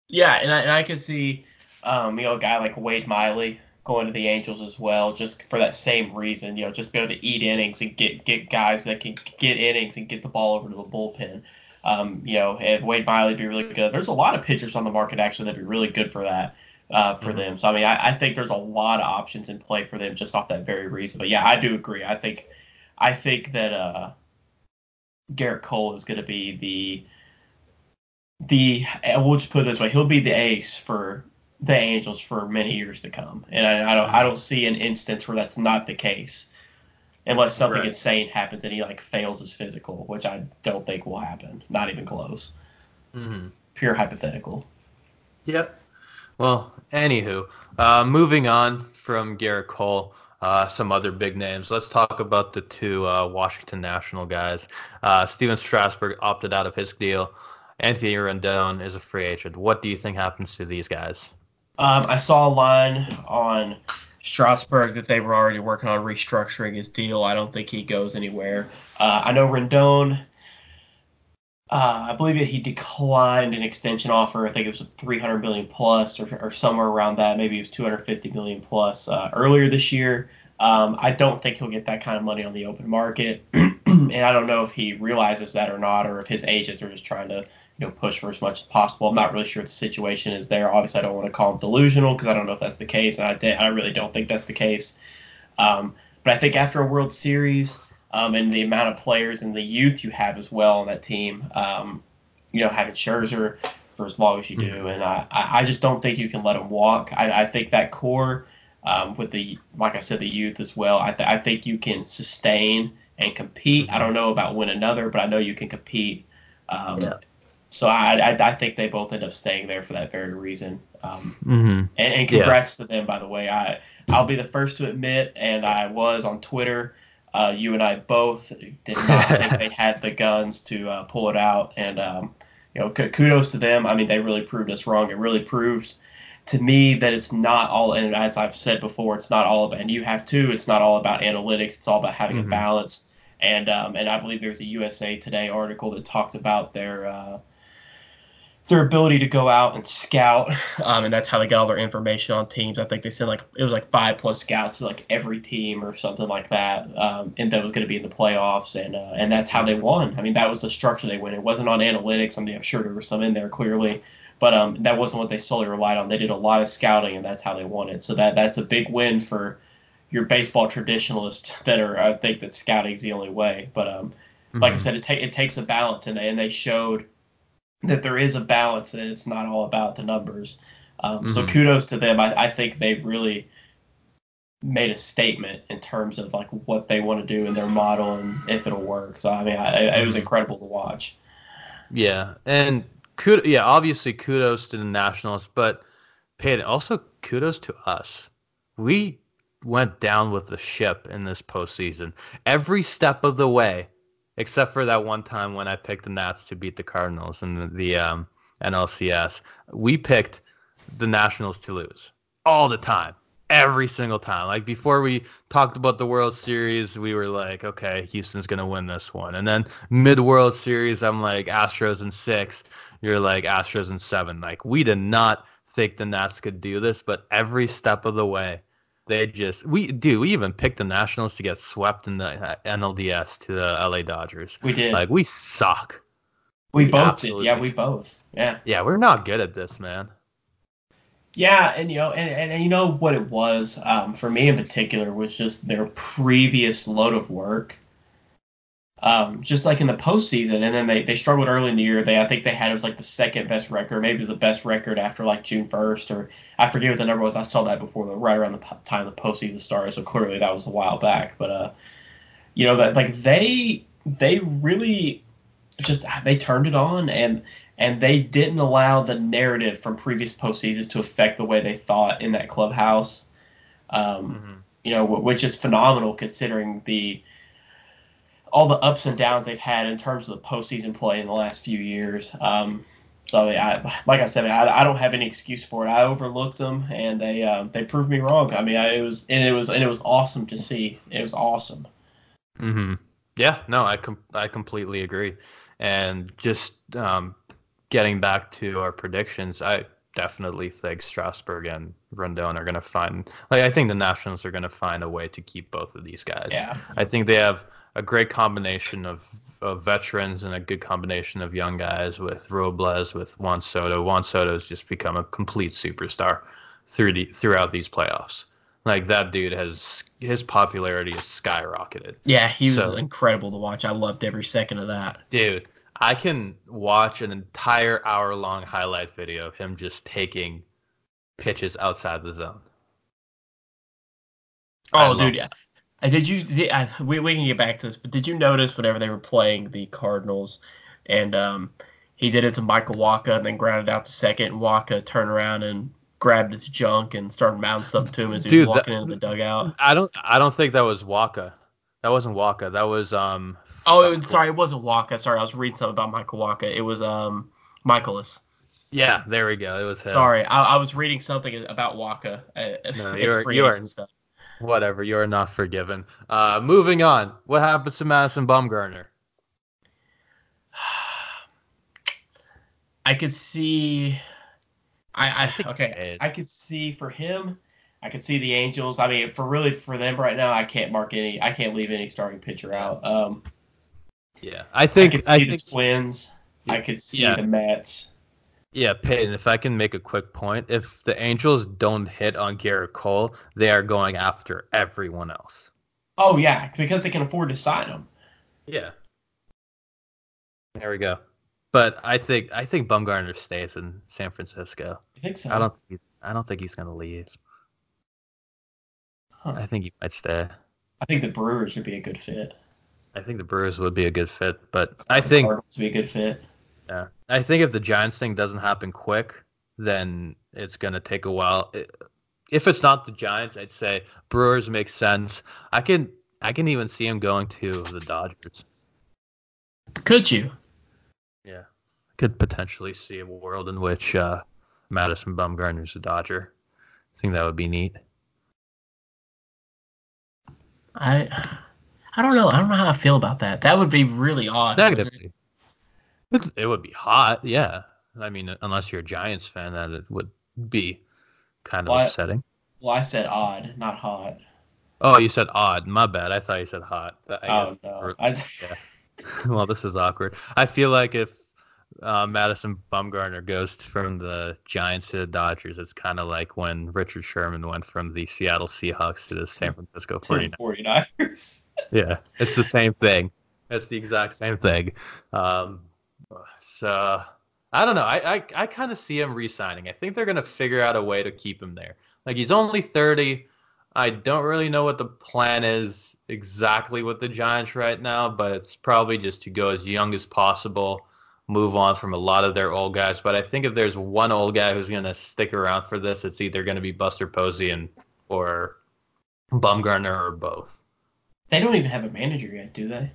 Speaker 2: Yeah, and I, and I could see, um, you know, a guy like Wade Miley going to the Angels as well, just for that same reason. You know, just be able to eat innings and get get guys that can get innings and get the ball over to the bullpen. Um, you know, and Wade Miley be really good. There's a lot of pitchers on the market actually that'd be really good for that. Uh, for
Speaker 1: Mhm.
Speaker 2: them. So I mean, I, I think there's a lot of options in play for them just off that very reason. But yeah, I do agree. I think I think that uh, Gerrit Cole is going to be the the we'll just put it this way, he'll be the ace for the Angels for many years to come. And I, I don't I don't see an instance where that's not the case. Unless something
Speaker 1: Right.
Speaker 2: insane happens and he like fails his physical, which I don't think will happen. Not even close.
Speaker 1: Mm-hmm.
Speaker 2: Pure hypothetical.
Speaker 1: Yep. Well, anywho, uh, moving on from Gerrit Cole, uh, some other big names. Let's talk about the two uh, Washington National guys. Uh, Stephen Strasburg opted out of his deal. Anthony Rendon is a free agent. What do you think happens to these guys?
Speaker 2: Um, I saw a line on Strasburg that they were already working on restructuring his deal. I don't think he goes anywhere. Uh, I know Rendon. Uh, I believe he declined an extension offer. I think it was 300 million plus, or, or somewhere around that. Maybe it was 250 million plus uh, earlier this year. Um, I don't think he'll get that kind of money on the open market, *clears throat* and I don't know if he realizes that or not, or if his agents are just trying to you know push for as much as possible. I'm not really sure what the situation is there. Obviously, I don't want to call him delusional because I don't know if that's the case, and I, I really don't think that's the case. Um, but I think after a World Series um, and the amount of players and the youth you have as well on that team, um, you know, having Scherzer for as long as you do, mm-hmm. and I, I just don't think you can let him walk. I, I think that core um, with the, like I said, the youth as well. I, th- I think you can sustain and compete. I don't know about win another, but I know you can compete. Um, yeah. So I, I, I think they both end up staying there for that very reason. Um, mm-hmm. and, and, congrats yeah. to them, by the way. I I'll be the first to admit, and I was on Twitter. Uh, you and I both did not *laughs* think they had the guns to uh, pull it out, and um, you know, kudos to them. I mean, they really proved us wrong. It really proved to me that it's not all and as I've said before, it's not all about and you have too, it's not all about analytics, it's all about having mm-hmm. a balance. And um, and I believe there's a USA Today article that talked about their uh, their ability to go out and scout, um, and that's how they got all their information on teams. I think they said like it was like five plus scouts to like every team or something like that, um, and that was going to be in the playoffs, and uh, and that's how they won. I mean, that was the structure they went. It wasn't on analytics. I mean, I'm sure there was some in there clearly, but um, that wasn't what they solely relied on. They did a lot of scouting, and that's how they won it. So that that's a big win for your baseball traditionalists that are I think that scouting is the only way. But um, mm-hmm. like I mm-hmm. said, it, ta- it takes a balance, and they and they showed that there is a balance, and it's not all about the numbers. Um, mm-hmm. So kudos to them. I, I think they really made a statement in terms of like what they want to do in their model and if it'll work. So I mean, I, it was mm-hmm. incredible to watch.
Speaker 1: Yeah, and kudos, yeah, obviously kudos to the Nationals, but paid also kudos to us. We went down with the ship in this postseason every step of the way, except for that one time when I picked the Nats to beat the Cardinals in the, the um, NLCS. We picked the Nationals to lose all the time every single time. Like before we talked about the World Series, we were like, okay, Houston's gonna win this one. And then mid World Series, I'm like Astros in six. You're like Astros in seven. Like we did not think the Nats could do this, but every step of the way, they just we do. We even picked the Nationals to get swept in the NLDS to the LA Dodgers.
Speaker 2: We did.
Speaker 1: Like we suck.
Speaker 2: We, we both did. Yeah, we both. Yeah.
Speaker 1: Yeah, we're not good at this, man.
Speaker 2: Yeah, and you know, and, and, and you know what it was um, for me in particular was just their previous load of work. Um, just like in the postseason, and then they, they struggled early in the year. They I think they had it was like the second best record, maybe it was the best record after like June 1st, or I forget what the number was. I saw that before the right around the time the postseason started, so clearly that was a while back. But uh, you know that like they they really just they turned it on and and they didn't allow the narrative from previous postseasons to affect the way they thought in that clubhouse. Um, mm-hmm. You know, which is phenomenal considering the all the ups and downs they've had in terms of the postseason play in the last few years. Um, so I, like I said, I, I, don't have any excuse for it. I overlooked them, and they uh, they proved me wrong. I mean, I, it was and it was and it was awesome to see. It was awesome.
Speaker 1: Mhm. Yeah. No, I com- I completely agree. And just um, getting back to our predictions, I definitely think Strasburg and Rendon are going to find like I think the Nationals are going to find a way to keep both of these guys.
Speaker 2: Yeah.
Speaker 1: I think they have a great combination of, of veterans and a good combination of young guys with Robles, with Juan Soto. Juan Soto has just become a complete superstar through the throughout these playoffs. Like that dude has his popularity has skyrocketed.
Speaker 2: Yeah, he was so, incredible to watch. I loved every second of that.
Speaker 1: Dude, I can watch an entire hour long highlight video of him just taking pitches outside the zone.
Speaker 2: Oh, dude, yeah. Did you? Did, uh, we we can get back to this, but did you notice whenever they were playing the Cardinals, and um, he did it to Michael Wacha and then grounded out to second, and Wacha turned around and grabbed his junk and started mouthing something to him as he Dude, was walking that, into the dugout.
Speaker 1: I don't I don't think that was Wacha. That wasn't Wacha. That was um
Speaker 2: Oh, sorry, it wasn't Wacha. Sorry, I was reading something about Michael Wacha. It was um Mikolas.
Speaker 1: Yeah, there we go. It was him.
Speaker 2: Sorry, I, I was reading something about Wacha. Uh, no, *laughs*
Speaker 1: you're, you're stuff. whatever. You're not forgiven. Uh, moving on. What happens to Madison Bumgarner? *sighs*
Speaker 2: I could see. I, I *laughs* okay. I could see for him I could see the Angels. I mean, for really for them right now, I can't mark any. I can't leave any starting pitcher out. Um,
Speaker 1: yeah, I think
Speaker 2: I could see
Speaker 1: I
Speaker 2: the
Speaker 1: think
Speaker 2: Twins. I could see
Speaker 1: Yeah.
Speaker 2: the Mets.
Speaker 1: yeah, Peyton. If I can make a quick point, if the Angels don't hit on Gerrit Cole, they are going after everyone else.
Speaker 2: Oh yeah, because they can afford to sign them.
Speaker 1: Yeah. There we go. But I think I think Bumgarner stays in San Francisco.
Speaker 2: I think so.
Speaker 1: I don't think he's I don't think he's gonna leave.
Speaker 2: Huh.
Speaker 1: I think he might stay.
Speaker 2: I think the Brewers would be a good fit.
Speaker 1: I think the Brewers would be a good fit, but I think
Speaker 2: Cardinals would be a good fit.
Speaker 1: yeah, I think if the Giants thing doesn't happen quick, then it's gonna take a while. If it's not the Giants, I'd say Brewers make sense. I can I can even see him going to the Dodgers.
Speaker 2: Could you?
Speaker 1: Yeah, I could potentially see a world in which uh, Madison Bumgarner's a Dodger. I think that would be neat.
Speaker 2: I I don't know. I don't know how I feel about that. That would be really odd.
Speaker 1: Negatively, it, would be hot. Yeah, I mean, unless you're a Giants fan, that it would be kind of
Speaker 2: Well, I-
Speaker 1: upsetting.
Speaker 2: Well, I said odd, not hot.
Speaker 1: Oh, you said odd. My bad. I thought you said hot. I
Speaker 2: oh no. I, *laughs*
Speaker 1: yeah. well, this is awkward. I feel like if uh, Madison Bumgarner goes from the Giants to the Dodgers, it's kind of like when Richard Sherman went from the Seattle Seahawks to the San *laughs* Francisco 49ers.
Speaker 2: 49ers.
Speaker 1: Yeah, it's the same thing. It's the exact same thing. Um, so I don't know. I I, I kind of see him re-signing. I think they're gonna figure out a way to keep him there. Like he's only 30. I don't really know what the plan is exactly with the Giants right now, but it's probably just to go as young as possible, move on from a lot of their old guys. But I think if there's one old guy who's gonna stick around for this, it's either gonna be Buster Posey and or Bumgarner or both.
Speaker 2: They don't even have a manager yet, do they?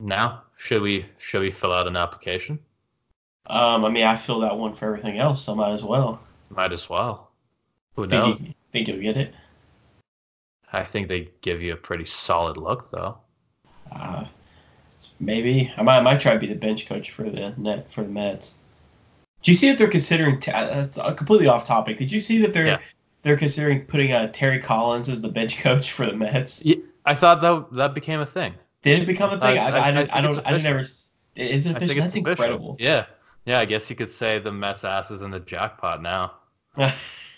Speaker 1: Now, should we should we fill out an application?
Speaker 2: Um, I mean, I filled out one for everything else, so might as well.
Speaker 1: Might as well. Who knows?
Speaker 2: Think, you, think you'll get it?
Speaker 1: I think they give you a pretty solid look though.
Speaker 2: Uh, maybe I might, I might try to be the bench coach for the net for the Mets. Do you see that they're considering? T- uh, that's completely off topic. Did you see that they're
Speaker 1: Yeah.
Speaker 2: they're considering putting uh, Terry Collins as the bench coach for the Mets?
Speaker 1: Yeah, I thought that that became a thing.
Speaker 2: Did it become a thing?
Speaker 1: I-
Speaker 2: I,
Speaker 1: I-
Speaker 2: I,
Speaker 1: I
Speaker 2: don't. I didn't
Speaker 1: official.
Speaker 2: ever. s- Is it
Speaker 1: I think it's
Speaker 2: That's
Speaker 1: official.
Speaker 2: incredible.
Speaker 1: Yeah. Yeah, I guess you could say the Mets ass is in the jackpot now. *laughs*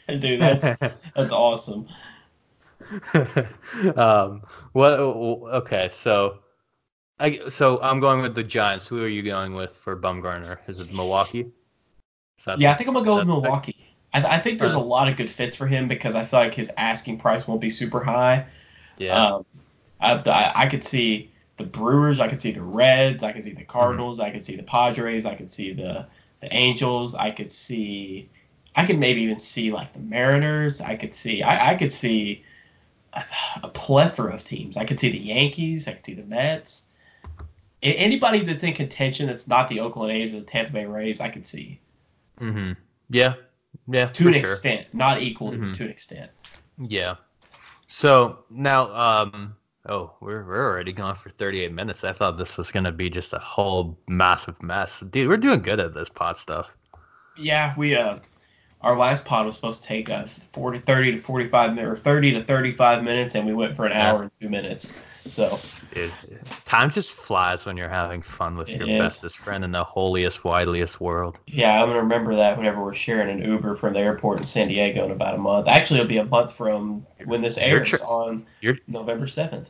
Speaker 2: Dude, that's *laughs* that's awesome. *laughs*
Speaker 1: um, what? Okay, so, I so I'm going with the Giants. Who are you going with for Bumgarner? Is it Milwaukee? Is
Speaker 2: Yeah, I think I'm gonna go with Milwaukee. I, th- I think there's a lot of good fits for him because I feel like his asking price won't be super high.
Speaker 1: Yeah.
Speaker 2: Um, I, I, I could see the Brewers, I could see the Reds, I could see the Cardinals, I could see the Padres, I could see the the Angels, I could see, I could maybe even see like the Mariners, I could see, I, I could see a, a plethora of teams. I could see the Yankees, I could see the Mets. Anybody that's in contention that's not the Oakland A's or the Tampa Bay Rays, I could see
Speaker 1: hmm Yeah. Yeah.
Speaker 2: to an
Speaker 1: sure.
Speaker 2: extent, not equally,
Speaker 1: Mhm.
Speaker 2: to an extent.
Speaker 1: Yeah. So now, um, oh, we're we're already gone for 38 minutes. I thought this was gonna be just a whole massive mess, dude. We're doing good at this pod stuff.
Speaker 2: Yeah, we uh, our last pod was supposed to take us 40, 30 to 45 minutes, or 30 to 35 minutes, and we went for an hour and two minutes. So
Speaker 1: Dude, time just flies when you're having fun with
Speaker 2: It
Speaker 1: your
Speaker 2: is.
Speaker 1: bestest friend in the holiest, wideliest world.
Speaker 2: yeah, I'm gonna remember that whenever we're sharing an Uber from the airport in San Diego in about a month. Actually, it'll be a month from when this airs
Speaker 1: tr-
Speaker 2: on November 7th.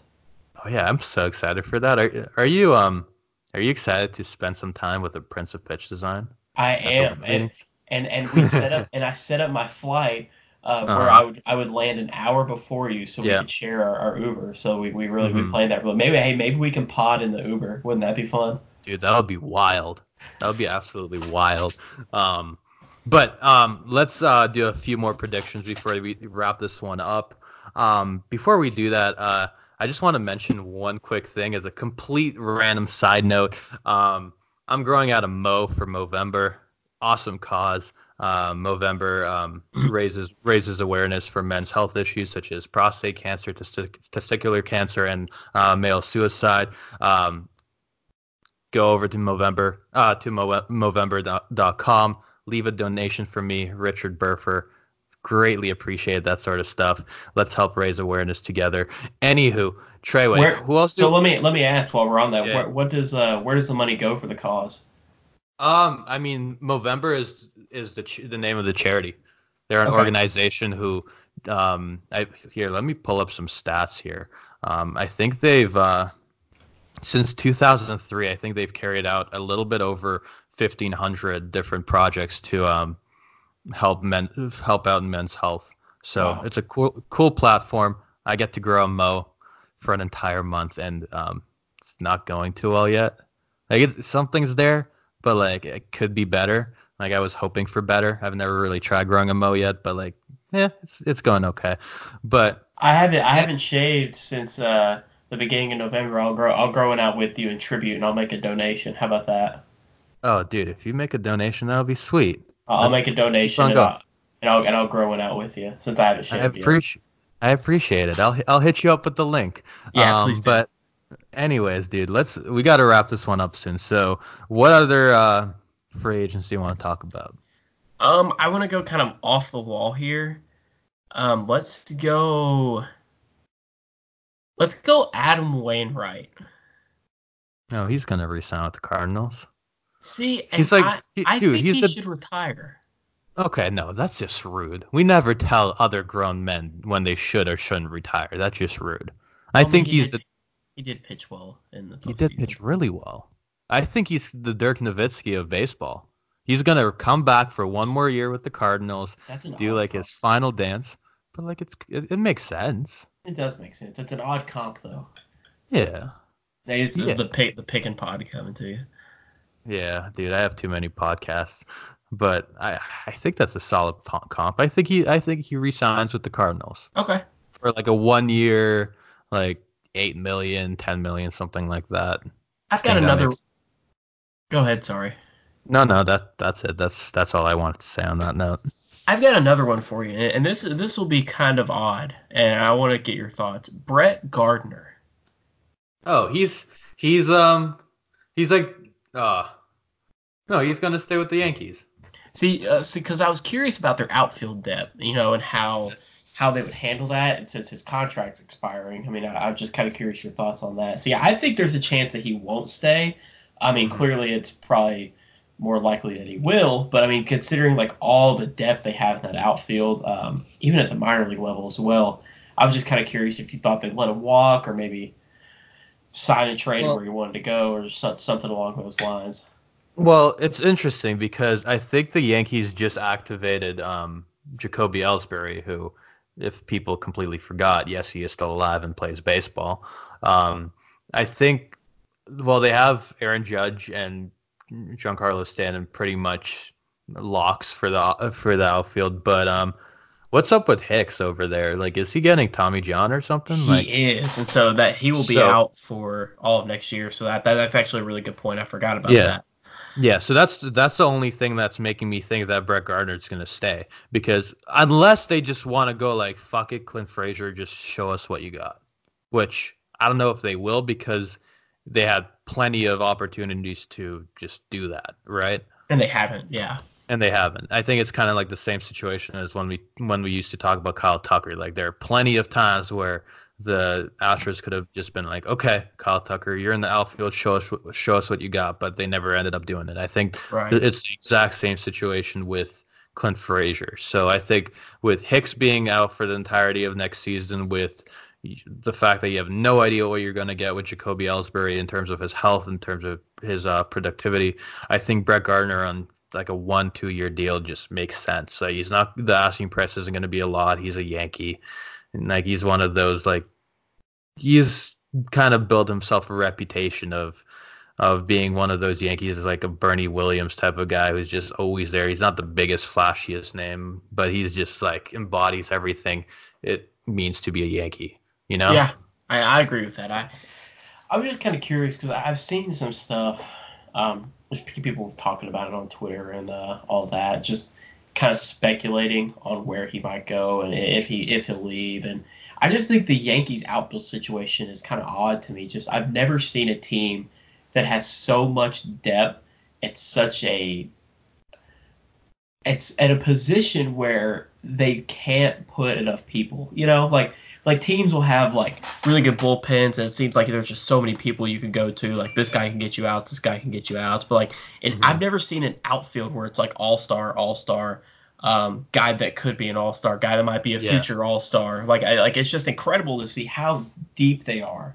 Speaker 1: Oh yeah, I'm so excited for that. Are are you um are you excited to spend some time with the Prince of Pitch Design?
Speaker 2: I am, and and and we set up and I set up my flight uh, where
Speaker 1: Uh-huh.
Speaker 2: I would I would land an hour before you so we
Speaker 1: Yeah.
Speaker 2: could share our, our Uber. So we, we really we
Speaker 1: Mhm.
Speaker 2: planned that really. Maybe hey maybe we can pod in the Uber. Wouldn't that be fun?
Speaker 1: Dude, that would be wild. That would be absolutely wild. Um, but um, let's uh, do a few more predictions before we wrap this one up. Um, before we do that, uh, I just want to mention one quick thing as a complete random side note. Um, I'm growing out a Mo for Movember. Awesome cause. Uh, Movember um, *clears throat* raises raises awareness for men's health issues such as prostate cancer, testi- testicular cancer, and uh, male suicide. Um, go over to Movember uh, to Mo- Movember.com. Leave a donation for me, Richard Burfer. greatly appreciate that sort of stuff. Let's help raise awareness together. Anywho, Treyway,
Speaker 2: Where-
Speaker 1: who else?
Speaker 2: So
Speaker 1: do-
Speaker 2: let me let me ask while we're on that.
Speaker 1: Yeah.
Speaker 2: Where, what does uh where does the money go for the cause?
Speaker 1: Um, I mean, Movember is is the ch- the name of the charity. They're an
Speaker 2: Okay.
Speaker 1: organization who, um, I here let me pull up some stats here. Um, I think they've uh, since 2003, I think they've carried out a little bit over 1,500 different projects to um help men help out in men's health. So
Speaker 2: Wow.
Speaker 1: it's a cool cool platform. I get to grow a mo for an entire month, and um, it's not going too well yet. Like it's, something's there, but like it could be better. Like I was hoping for better. I've never really tried growing a mo yet, but like yeah, it's it's going okay. But
Speaker 2: I haven't I haven't shaved since uh the beginning of November. I'll grow I'll grow it out with you in tribute and I'll make a donation. How about that?
Speaker 1: oh dude, if you make a donation, that would be sweet.
Speaker 2: I'll I'll make a donation and. I'll, and I'll and I'll grow one out with you since I haven't
Speaker 1: I
Speaker 2: shaved yet.
Speaker 1: appreciate I appreciate it. I'll I'll hit you up with the link.
Speaker 2: Yeah,
Speaker 1: um,
Speaker 2: please do.
Speaker 1: But anyways, dude, let's we got to wrap this one up soon. So, what other uh, free agents do you want to talk about?
Speaker 2: Um, I want to go kind of off the wall here. Um, let's go. Let's go Adam Wainwright.
Speaker 1: No, he's gonna resign with the Cardinals.
Speaker 2: See, and
Speaker 1: He's like-
Speaker 2: I,
Speaker 1: he-
Speaker 2: I
Speaker 1: dude,
Speaker 2: think
Speaker 1: he's
Speaker 2: he
Speaker 1: the-
Speaker 2: should retire.
Speaker 1: Okay, no, that's just rude. We never tell other grown men when they should or shouldn't retire. That's just rude. I,
Speaker 2: mean,
Speaker 1: think
Speaker 2: he
Speaker 1: he's the
Speaker 2: he did pitch well in the
Speaker 1: he did pitch really well. I think he's the Dirk Nowitzki of baseball. He's gonna come back for one more year with the Cardinals, do like
Speaker 2: comp.
Speaker 1: his final dance. But like it's it, it makes sense.
Speaker 2: It does make sense. It's an odd comp though.
Speaker 1: Yeah.
Speaker 2: There's the,
Speaker 1: Yeah.
Speaker 2: the pick the pick and pod coming to you.
Speaker 1: Yeah, dude, I have too many podcasts, but I I think that's a solid comp. I think he I think he resigns with the Cardinals
Speaker 2: Okay.
Speaker 1: for like a one year, like eight million, ten million, something like that.
Speaker 2: I've got
Speaker 1: think that
Speaker 2: another.
Speaker 1: makes-
Speaker 2: Go ahead. Sorry.
Speaker 1: No, no, that that's it. That's that's all I wanted to say on that note.
Speaker 2: I've got another one for you, and this this will be kind of odd, and I want to get your thoughts. Brett Gardner.
Speaker 1: Oh, he's he's um he's like uh no, he's gonna stay with the Yankees.
Speaker 2: See, uh, see, because I was curious about their outfield depth, you know, and how how they would handle that, and since his contract's expiring, I mean, I, I'm just kind of curious your thoughts on that. See, I think there's a chance that he won't stay. I mean,
Speaker 1: Mhm.
Speaker 2: clearly it's probably more likely that he will, but I mean, considering like all the depth they have in that outfield, um, even at the minor league level as well, I was just kind of curious if you thought they'd let him walk or maybe sign and trade
Speaker 1: Well-
Speaker 2: where he wanted to go or something along those lines.
Speaker 1: Well, it's interesting because I think the Yankees just activated um, Jacoby Ellsbury, who, if people completely forgot, yes, he is still alive and plays baseball. Um, I think, well, they have Aaron Judge and Giancarlo Stanton pretty much locks for the for the outfield, but um, what's up with Hicks over there? Like, is he getting Tommy John or something?
Speaker 2: He
Speaker 1: like,
Speaker 2: is, and so that he will be
Speaker 1: So-
Speaker 2: out for all of next year. So that, that that's actually a really good point. I forgot about
Speaker 1: Yeah.
Speaker 2: that.
Speaker 1: Yeah, so that's that's the only thing that's making me think that Brett Gardner's gonna stay because unless they just want to go like fuck it, Clint Frazier, just show us what you got, which I don't know if they will because they had plenty of opportunities to just do that, right?
Speaker 2: And they haven't, yeah.
Speaker 1: And they haven't. I think it's kind of like the same situation as when we when we used to talk about Kyle Tucker. Like there are plenty of times where the Astros could have just been like, okay, Kyle Tucker, you're in the outfield, show us what- show us what you got, but they never ended up doing it. I think
Speaker 2: Right.
Speaker 1: it's the exact same situation with Clint Frazier. So I think with Hicks being out for the entirety of next season, with the fact that you have no idea what you're going to get with Jacoby Ellsbury in terms of his health, in terms of his uh, productivity, I think Brett Gardner on like a one two year deal just makes sense. So he's not the asking price isn't going to be a lot. He's a Yankee, like he's one of those like he's kind of built himself a reputation of of being one of those Yankees like a Bernie Williams type of guy who's just always there. He's not the biggest flashiest name, but he's just like embodies everything it means to be a Yankee, you know?
Speaker 2: Yeah, I, I agree with that. I I was just kind of curious because I've seen some stuff. Um, there's people talking about it on Twitter and uh, all that, just kind of speculating on where he might go and if he if he'll leave. And I just think the Yankees outfield situation is kind of odd to me. Just I've never seen a team that has so much depth at such a it's at a position where they can't put enough people. You know, like like teams will have like really good bullpens, and it seems like there's just so many people you can go to. Like this guy can get you out, this guy can get you out. But like, and mm-hmm. I've never seen an outfield where it's like all star, all star. Um, guy that could be an all star, guy that might be a yeah. future all star. Like, I, like it's just incredible to see how deep they are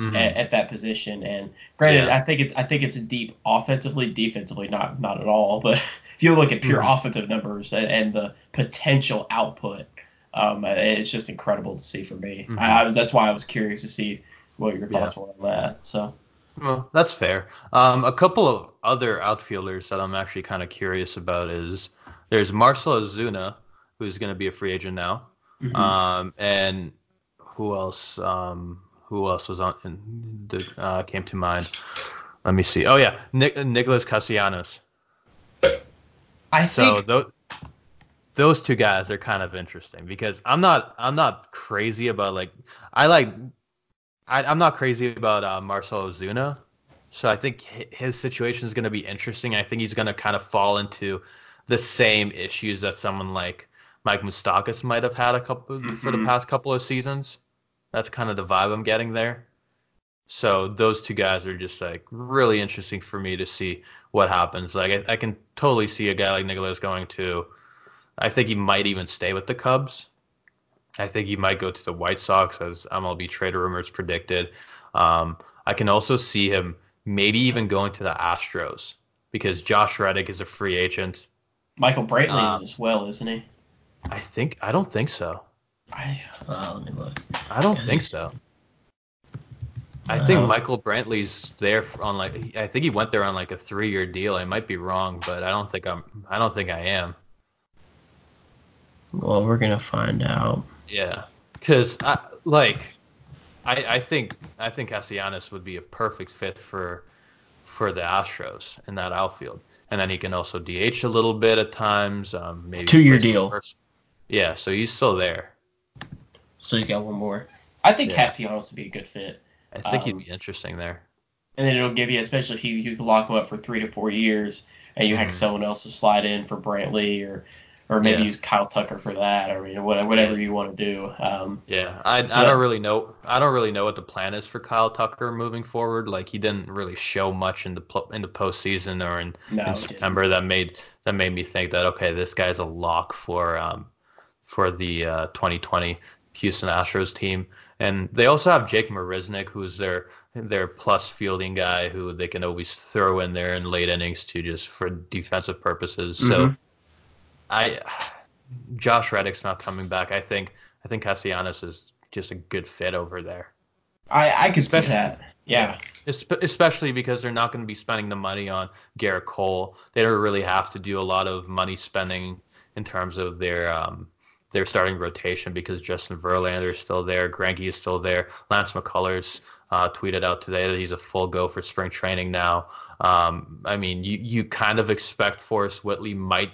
Speaker 2: mm-hmm. at, at, that position. And granted, yeah. I think it's I think it's a deep offensively, defensively, not not at all. But *laughs* if you look at pure mm-hmm. offensive numbers and, and, the potential output, um, it's just incredible to see for me. Mm-hmm. I, I, that's why I was curious to see what your thoughts yeah. were on that. So.
Speaker 1: Well, that's fair. Um, a couple of other outfielders that I'm actually kind of curious about is there's Marcell Ozuna, who's going to be a free agent now, mm-hmm. um, and who else? Um, who else was on that uh, came to mind? Let me see. Oh yeah, Nick, Nicholas Castellanos.
Speaker 2: I so
Speaker 1: think those those two guys are kind of interesting because I'm not I'm not crazy about like I like I, am not crazy about uh, Marcell Ozuna, so I think his situation is going to be interesting. I think he's going to kind of fall into the same issues that someone like Mike Moustakas might have had a couple mm-hmm. for the mm-hmm. past couple of seasons. That's kind of the vibe I'm getting there. So those two guys are just like really interesting for me to see what happens. Like I, I can totally see a guy like Nicholas going to. I think he might even stay with the Cubs. I think he might go to the White Sox as MLB trade rumors predicted. Um, I can also see him maybe even going to the Astros because Josh Reddick is a free agent.
Speaker 2: Michael Brantley um, as well, isn't he?
Speaker 1: I think I don't think so.
Speaker 2: I uh, let me look.
Speaker 1: I don't think so. I think Michael Brantley's there on like I think he went there on like a three-year deal. I might be wrong, but I don't think I'm. I don't think I am.
Speaker 2: Well, we're gonna find out.
Speaker 1: Yeah, because I like, I I think I think Castellanos would be a perfect fit for for the Astros in that outfield, and then he can also DH a little bit at times. Um, maybe
Speaker 2: two-year deal.
Speaker 1: Yeah, so he's still there.
Speaker 2: So he's got one more. I think yeah. Castellanos would be a good fit.
Speaker 1: I think um, he'd be interesting there.
Speaker 2: And then it'll give you, especially if you you can lock him up for three to four years, and you mm-hmm. have someone else to slide in for Brantley or or maybe yeah. use Kyle Tucker for that, or you know, whatever you want to do. Um,
Speaker 1: yeah, I, so I don't really know. I don't really know what the plan is for Kyle Tucker moving forward. Like he didn't really show much in the in the postseason or in, no, in September that made that made me think that okay, this guy's a lock for um for the uh, 2020 Houston Astros team. And they also have Jake Marisnick, who's their their plus fielding guy, who they can always throw in there in late innings to just for defensive purposes. Mm-hmm. So I Josh Reddick's not coming back. I think I think Castellanos is just a good fit over there.
Speaker 2: I I could see that. Yeah.
Speaker 1: Especially because they're not going to be spending the money on Gerrit Cole. They don't really have to do a lot of money spending in terms of their um, their starting rotation because Justin Verlander is still there, Greinke is still there, Lance McCullers uh, tweeted out today that he's a full go for spring training now. Um, I mean, you you kind of expect Forrest Whitley might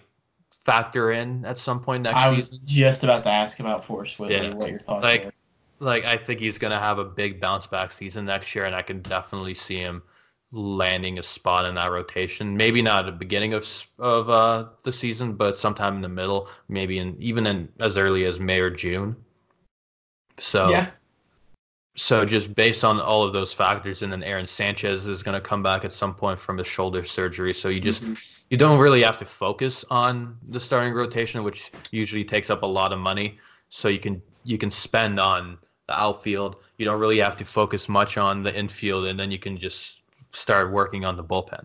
Speaker 1: factor in at some point next season. I was
Speaker 2: season. just about to ask about Forrest Whitley. Yeah. What your thoughts
Speaker 1: like,
Speaker 2: are?
Speaker 1: Like I think he's gonna have a big bounce back season next year, and I can definitely see him landing a spot in that rotation. Maybe not at the beginning of of uh, the season, but sometime in the middle, maybe in even in as early as May or June. So yeah. So just based on all of those factors, and then Aaron Sanchez is going to come back at some point from his shoulder surgery. So you just mm-hmm. you don't really have to focus on the starting rotation, which usually takes up a lot of money. So you can you can spend on the outfield. You don't really have to focus much on the infield, and then you can just start working on the bullpen.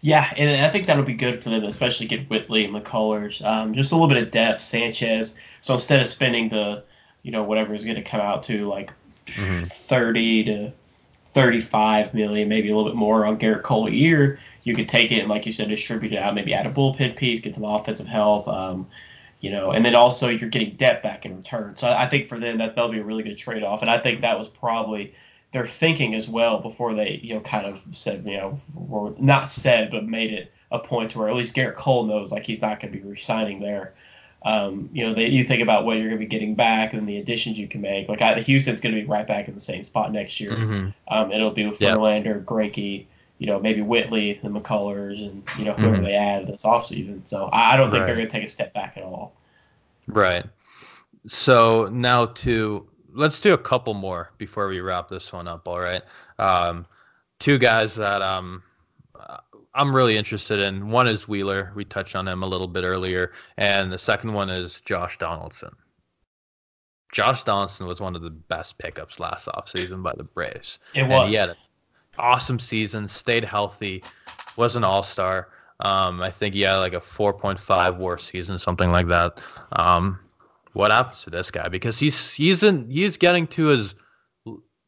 Speaker 2: Yeah, and I think that'll be good for them, especially get Whitley and McCullers. Um, just a little bit of depth, Sanchez. So instead of spending the, you know, whatever is going to come out to like mm-hmm. 30 to 35 million, maybe a little bit more on Gerrit Cole a year, you could take it and, like you said, distribute it out, maybe add a bullpen piece, get some offensive health. Um, you know, and then also you're getting depth back in return. So I think for them that that'll be a really good trade off, and I think that was probably their thinking as well before they, you know, kind of said, you know, not said, but made it a point to where at least Gerrit Cole knows like he's not going to be resigning there. Um, you know, they, you think about what you're going to be getting back and the additions you can make. Like I, Houston's going to be right back in the same spot next year. Mm-hmm. Um, it'll be with Verlander, yep. Greinke, you know, maybe Whitley, the McCullers, and you know whoever mm-hmm. they add this offseason. So I, I don't think right. they're going to take a step back at all.
Speaker 1: Right. So now to let's do a couple more before we wrap this one up. All right. Um, two guys that um I'm really interested in. One is Wheeler. We touched on him a little bit earlier, and the second one is Josh Donaldson. Josh Donaldson was one of the best pickups last offseason by the Braves.
Speaker 2: It was.
Speaker 1: And he had an awesome season, stayed healthy, was an all star. Um, I think he had like a 4.5 WAR season, something like that. Um, what happens to this guy? Because he's he's in he's getting to his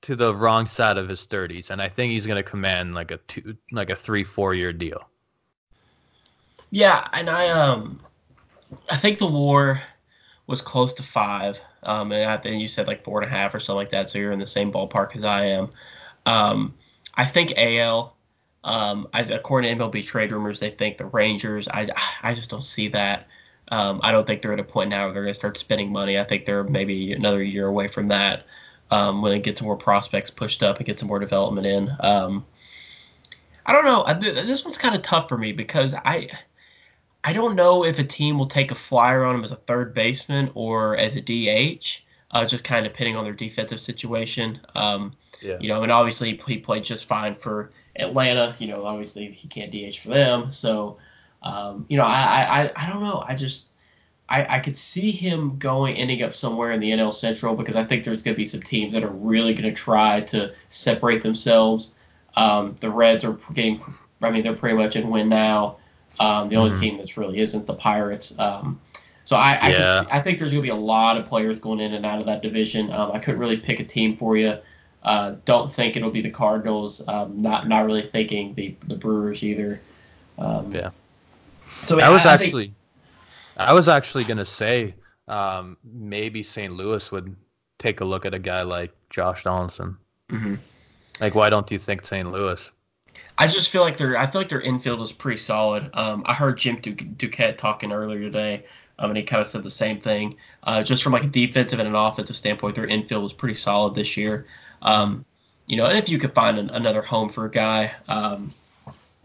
Speaker 1: to the wrong side of his 30s, and I think he's going to command like a two like a three four year deal.
Speaker 2: Yeah, and I um I think the WAR was close to five. Um, and I think you said like four and a half or something like that, so you're in the same ballpark as I am. Um, I think AL, um, as according to MLB trade rumors, they think the Rangers. I I just don't see that. Um, I don't think they're at a point now where they're going to start spending money. I think they're maybe another year away from that um, when they get some more prospects pushed up and get some more development in. Um, I don't know. This one's kind of tough for me because I I don't know if a team will take a flyer on him as a third baseman or as a DH. Uh, just kind of depending on their defensive situation. Um, yeah. You know, and obviously he played just fine for Atlanta. You know, obviously he can't DH for them. So, um, you know, I, I I don't know. I just I, I could see him going ending up somewhere in the NL Central because I think there's going to be some teams that are really going to try to separate themselves. Um, the Reds are getting, I mean, they're pretty much in win now. Um, the only mm-hmm. team that's really isn't the Pirates. Um, so I I, yeah. see, I, think there's going to be a lot of players going in and out of that division. Um, I couldn't really pick a team for you. Uh, don't think it'll be the Cardinals. Um, not not really thinking the the Brewers either.
Speaker 1: Um, yeah. So I was I, actually think, I was actually going to say um, maybe St. Louis would take a look at a guy like Josh Donaldson.
Speaker 2: Mm-hmm.
Speaker 1: Like why don't you think St. Louis?
Speaker 2: I just feel like their I feel like their infield is pretty solid. Um, I heard Jim du- Duquette talking earlier today, um, and he kind of said the same thing. Uh, just from like a defensive and an offensive standpoint, their infield was pretty solid this year. Um, you know, and if you could find an, another home for a guy, um,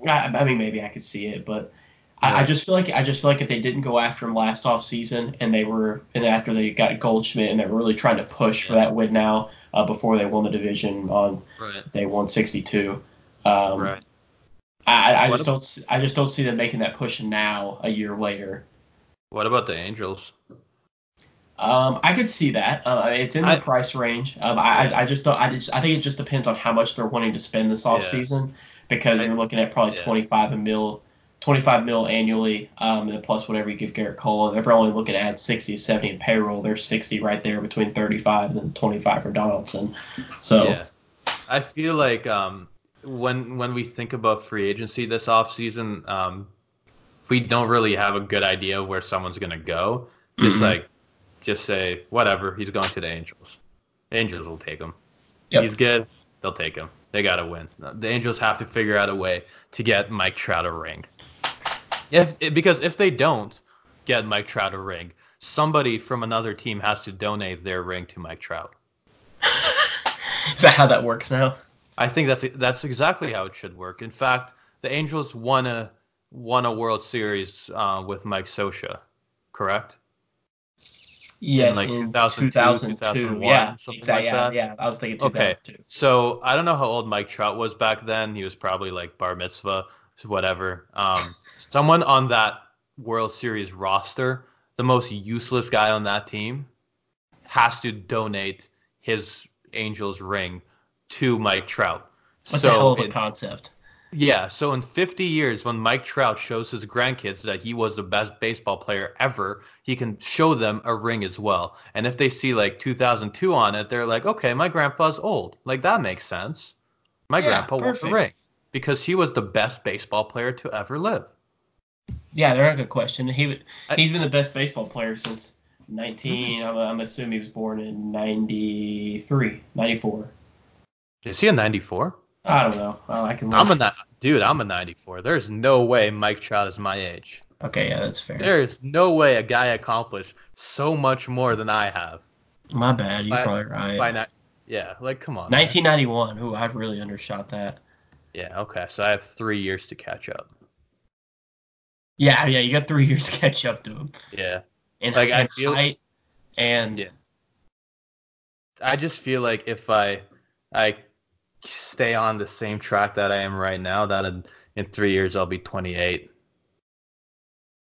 Speaker 2: I, I, mean, maybe I could see it, but I, I, just feel like I just feel like if they didn't go after him last off season, and they were, and after they got Goldschmidt, and they were really trying to push yeah. for that win now uh, before they won the division on
Speaker 1: right.
Speaker 2: day 162. Um, right. I, I just don't I just don't see them making that push now a year later.
Speaker 1: What about the Angels?
Speaker 2: Um, I could see that. Uh, it's in the I, price range. Um, I, I just don't. I just I think it just depends on how much they're wanting to spend this off yeah. season because I, you're looking at probably yeah. 25 a mil, 25 mil annually, um, and then plus whatever you give Gerrit Cole. If they're only looking to add 60, 70 in payroll, there's 60 right there between 35 and 25 for Donaldson. So. Yeah.
Speaker 1: I feel like um, when when we think about free agency this offseason, um, we don't really have a good idea where someone's gonna go. Just mm-hmm. like just say whatever, he's going to the Angels. The Angels will take him. Yep. He's good. They'll take him. They gotta win. The Angels have to figure out a way to get Mike Trout a ring. If because if they don't get Mike Trout a ring, somebody from another team has to donate their ring to Mike Trout. *laughs*
Speaker 2: Is that how that works now?
Speaker 1: I think that's that's exactly how it should work. In fact, the Angels won a won a World Series uh, with Mike Scioscia, correct?
Speaker 2: Yes, in like 2002, 2002 2001, yeah, something exactly, like that. Yeah, I was thinking 2002.
Speaker 1: Okay, so I don't know how old Mike Trout was back then. He was probably like bar mitzvah, whatever. Um, someone on that World Series roster, the most useless guy on that team, has to donate his Angels ring to Mike Trout.
Speaker 2: What so the hell of a concept.
Speaker 1: Yeah, so in 50 years, when Mike Trout shows his grandkids that he was the best baseball player ever, he can show them a ring as well. And if they see like 2002 on it, they're like, okay, my grandpa's old. Like that makes sense. My yeah, grandpa perfect. won the ring because he was the best baseball player to ever live.
Speaker 2: Yeah, they're a good question. He he's been the best baseball player since 19. Mm-hmm. I'm, I'm assuming he was born in 93, 94.
Speaker 1: Is he a 94?
Speaker 2: I don't know. Oh, I can.
Speaker 1: I'm a dude. I'm a 94. There's no way Mike Trout is my age.
Speaker 2: Okay, yeah, that's fair.
Speaker 1: There's no way a guy accomplished so much more than I have.
Speaker 2: My bad. You're by, probably right. By
Speaker 1: ni- yeah, like come on.
Speaker 2: 1991. Man. Ooh, I've really undershot that.
Speaker 1: Yeah. Okay. So I have three years to catch up.
Speaker 2: Yeah, yeah. You got three years to catch up to him.
Speaker 1: Yeah.
Speaker 2: in,
Speaker 1: Like, I feel-
Speaker 2: height and
Speaker 1: Yeah. I just feel like if I I stay on the same track that I am right now, that in, in three years I'll be 28.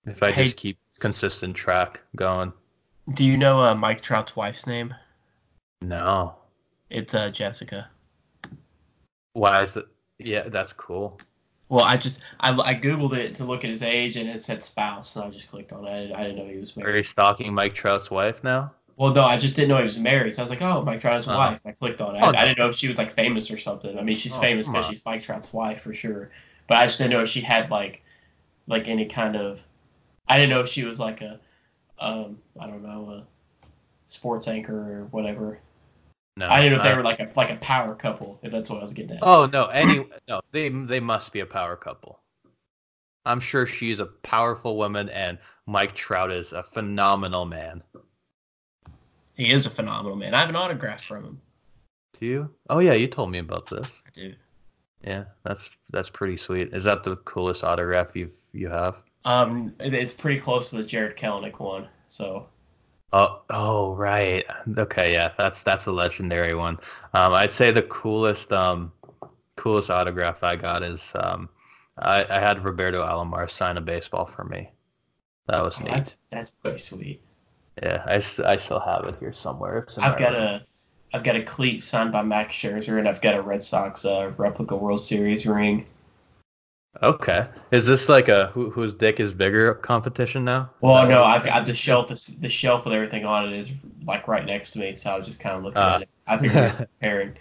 Speaker 1: If I
Speaker 2: Hey-
Speaker 1: just keep consistent track going.
Speaker 2: do you know uh, Mike Trout's wife's name?
Speaker 1: No.
Speaker 2: It's uh, Jessica.
Speaker 1: Why is it? Yeah, that's cool.
Speaker 2: Well, I just I, I googled it to look at his age and it said spouse, so I just clicked on it. I didn't know he was married.
Speaker 1: Are you stalking Mike Trout's wife now?
Speaker 2: Well, no, I just didn't know he was married. So I was like, oh, Mike Trout's
Speaker 1: Oh.
Speaker 2: wife. And I clicked on it.
Speaker 1: Oh,
Speaker 2: I. I didn't know if she was like famous or something. I mean, she's
Speaker 1: Oh,
Speaker 2: famous because she's Mike Trout's wife for sure. But I just didn't know if she had like like any kind of. I didn't know if she was like a, um, I don't know, a sports anchor or whatever.
Speaker 1: No.
Speaker 2: I didn't know if they were like a like a power couple. If that's what I was getting at.
Speaker 1: Oh no, any *clears throat* no, they they must be a power couple. I'm sure she's a powerful woman and Mike Trout is a phenomenal man.
Speaker 2: He is a phenomenal man. I have an autograph from him.
Speaker 1: Do you? Oh yeah, you told me about this.
Speaker 2: I do.
Speaker 1: Yeah, that's that's pretty sweet. Is that the coolest autograph you've you have?
Speaker 2: Um, it- it's pretty close to the Jarred Kelenic one. So
Speaker 1: Oh oh right. Okay, yeah, that's that's a legendary one. Um, I'd say the coolest um coolest autograph I got is um I, I had Roberto Alomar sign a baseball for me. That was neat.
Speaker 2: that's, that's pretty sweet.
Speaker 1: Yeah, I, I still have it here somewhere.
Speaker 2: I've got a I've got a cleat signed by Max Scherzer, and I've got a Red Sox uh, replica World Series ring.
Speaker 1: Okay. Is this like a who, whose dick is bigger competition now?
Speaker 2: Well, no, I've got the shelf. is- The shelf with everything on it is like right next to me, so I was just kind of looking
Speaker 1: Ah.
Speaker 2: at it. I think we're comparing.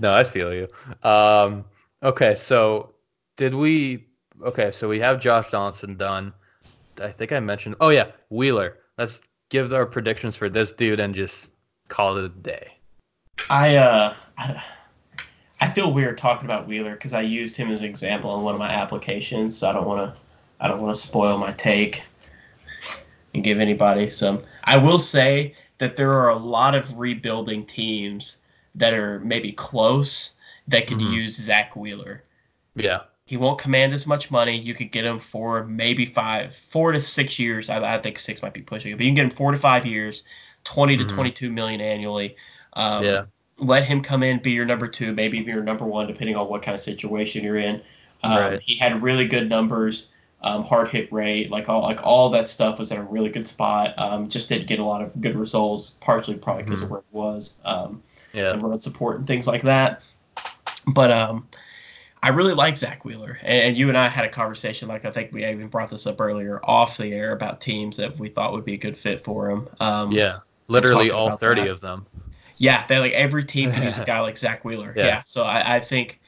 Speaker 1: No, I feel you. Um, okay, so did we? Okay, so we have Josh Donaldson done. I think I mentioned. Oh yeah, Wheeler. Let's give our predictions for this dude and just call it a day.
Speaker 2: I uh, I, I feel weird talking about Wheeler because I used him as an example in one of my applications, so I don't want to I don't want to spoil my take and give anybody some. I will say that there are a lot of rebuilding teams that are maybe close that could
Speaker 1: Mhm.
Speaker 2: use Zack Wheeler.
Speaker 1: Yeah.
Speaker 2: He won't command as much money. You could get him for maybe five, four to six years. I, I think six might be pushing it, but you can get him four to five years, 20 to
Speaker 1: Mhm.
Speaker 2: 22 million annually. Um,
Speaker 1: Yeah.
Speaker 2: Let him come in, be your number two, maybe even your number one, depending on what kind of situation you're in. Um,
Speaker 1: Right.
Speaker 2: He had really good numbers, um, hard hit rate, like all like all that stuff was in a really good spot. Um, just didn't get a lot of good results, partially probably because of
Speaker 1: Mhm.
Speaker 2: where it was. Um,
Speaker 1: Yeah.
Speaker 2: and run support and things like that. But um, I really like Zack Wheeler, and, and you and I had a conversation. Like I think we even brought this up earlier off the air about teams that we thought would be a good fit for him. Um,
Speaker 1: Yeah. Literally all 30
Speaker 2: that.
Speaker 1: of them.
Speaker 2: Yeah, they like every team can use a guy like Zack Wheeler.
Speaker 1: Yeah.
Speaker 2: Yeah, so I, I think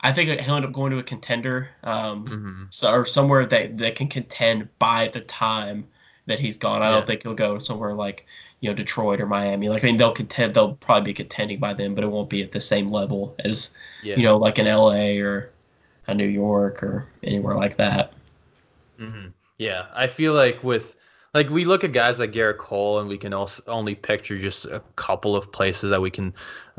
Speaker 2: I think he'll end up going to a contender, um,
Speaker 1: hmm
Speaker 2: so or somewhere that that can contend by the time that he's gone. I
Speaker 1: Yeah.
Speaker 2: don't think he'll go somewhere like you know Detroit or Miami. Like I mean, they'll contend. They'll probably be contending by then, but it won't be at the same level as
Speaker 1: Yeah.
Speaker 2: you know, like in LA or a New York or anywhere like that.
Speaker 1: hmm Yeah, I feel like with like we look at guys like Gerrit Cole and we can also only picture just a couple of places that we can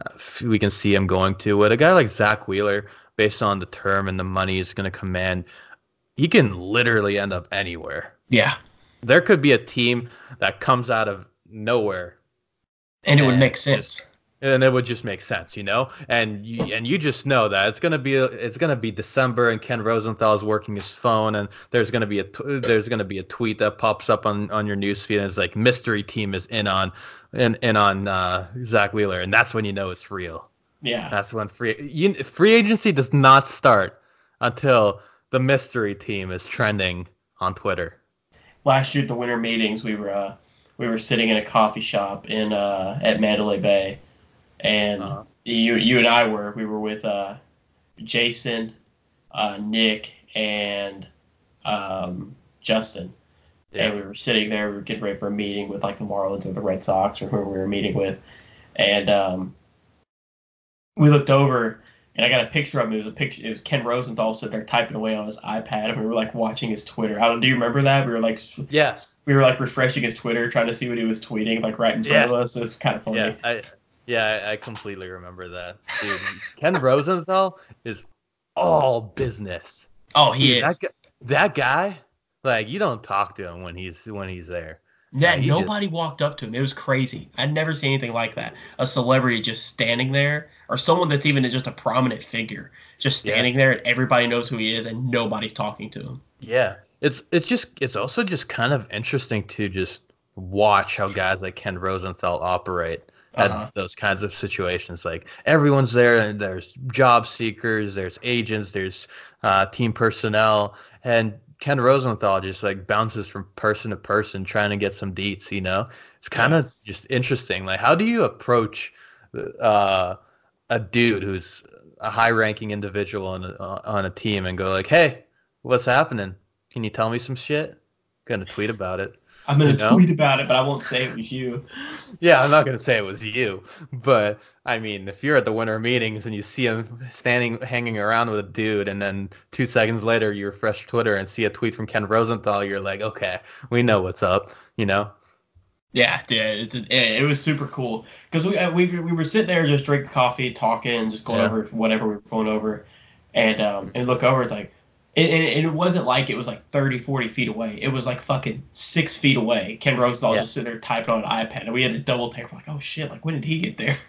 Speaker 1: uh, we can see him going to. With a guy like Zack Wheeler, based on the term and the money he's going to command, he can literally end up anywhere.
Speaker 2: Yeah,
Speaker 1: There could be a team that comes out of nowhere
Speaker 2: and it would
Speaker 1: And
Speaker 2: make sense.
Speaker 1: And it would just make sense, you know. And you and you just know that it's gonna be it's gonna be December, and Ken Rosenthal's working his phone, and there's gonna be a there's gonna be a tweet that pops up on on your newsfeed, and it's like mystery team is in on in in on uh, Zack Wheeler, and that's when you know it's real.
Speaker 2: Yeah,
Speaker 1: That's when free you, free agency does not start until the mystery team is trending on Twitter.
Speaker 2: last year at the winter meetings, we were uh, we were sitting in a coffee shop in uh, at Mandalay Bay, and
Speaker 1: Uh-huh.
Speaker 2: you you and I were we were with uh, Jason, uh, Nick, and um, Justin. and we were sitting there. We were getting ready for a meeting with like the Marlins or the Red Sox or whoever we were meeting with, and um, we looked over and I got a picture of him. It was a picture. It was Ken Rosenthal sitting there typing away on his iPad, and we were like watching his Twitter. I don't. Do you remember that? We were like,
Speaker 1: Yes.
Speaker 2: we were like refreshing his Twitter, trying to see what he was tweeting, like right in front
Speaker 1: Yeah.
Speaker 2: of us. It was kind of funny.
Speaker 1: Yeah, I yeah, I, I completely remember that. Dude, Ken Rosenthal is all business.
Speaker 2: Oh, he
Speaker 1: Dude,
Speaker 2: is.
Speaker 1: That guy, that guy, like you don't talk to him when he's when he's there.
Speaker 2: Yeah,
Speaker 1: he
Speaker 2: nobody walked up to him. It was crazy. I'd never seen anything like that. A celebrity just standing there, or someone that's even just a prominent figure, just
Speaker 1: Yeah.
Speaker 2: standing there, and everybody knows who he is, and nobody's talking to him.
Speaker 1: Yeah, it's it's just it's also just kind of interesting to just watch how guys like Ken Rosenthal operate at
Speaker 2: Uh-huh.
Speaker 1: those kinds of situations. Like everyone's there, and there's job seekers, there's agents, there's uh, team personnel, and Ken Rosenthal just like bounces from person to person trying to get some deets. You know, it's kind of
Speaker 2: Yes.
Speaker 1: just interesting. Like, how do you approach uh, a dude who's a high-ranking individual on a, on a team and go like, "Hey, what's happening? Can you tell me some shit?" Gonna tweet about it.
Speaker 2: I'm gonna
Speaker 1: You know?
Speaker 2: tweet about it, but I won't say it was you. *laughs*
Speaker 1: Yeah, I'm not gonna say it was you, but I mean, if you're at the winter meetings and you see him standing, hanging around with a dude, and then two seconds later you refresh Twitter and see a tweet from Ken Rosenthal, you're like, okay, we know what's up, you know?
Speaker 2: Yeah, yeah, it's it, it was super cool because we, uh, we we were sitting there just drinking coffee, talking, just going
Speaker 1: Yeah.
Speaker 2: over whatever we were going over, and um and look over, it's like, and, and and it wasn't like it was like 30, 40 feet away. It was like fucking six feet away. Ken Rosenthal
Speaker 1: Yeah.
Speaker 2: just sitting there typing on an iPad, and we had to double take. We're like, oh shit, like when did he get there? *laughs*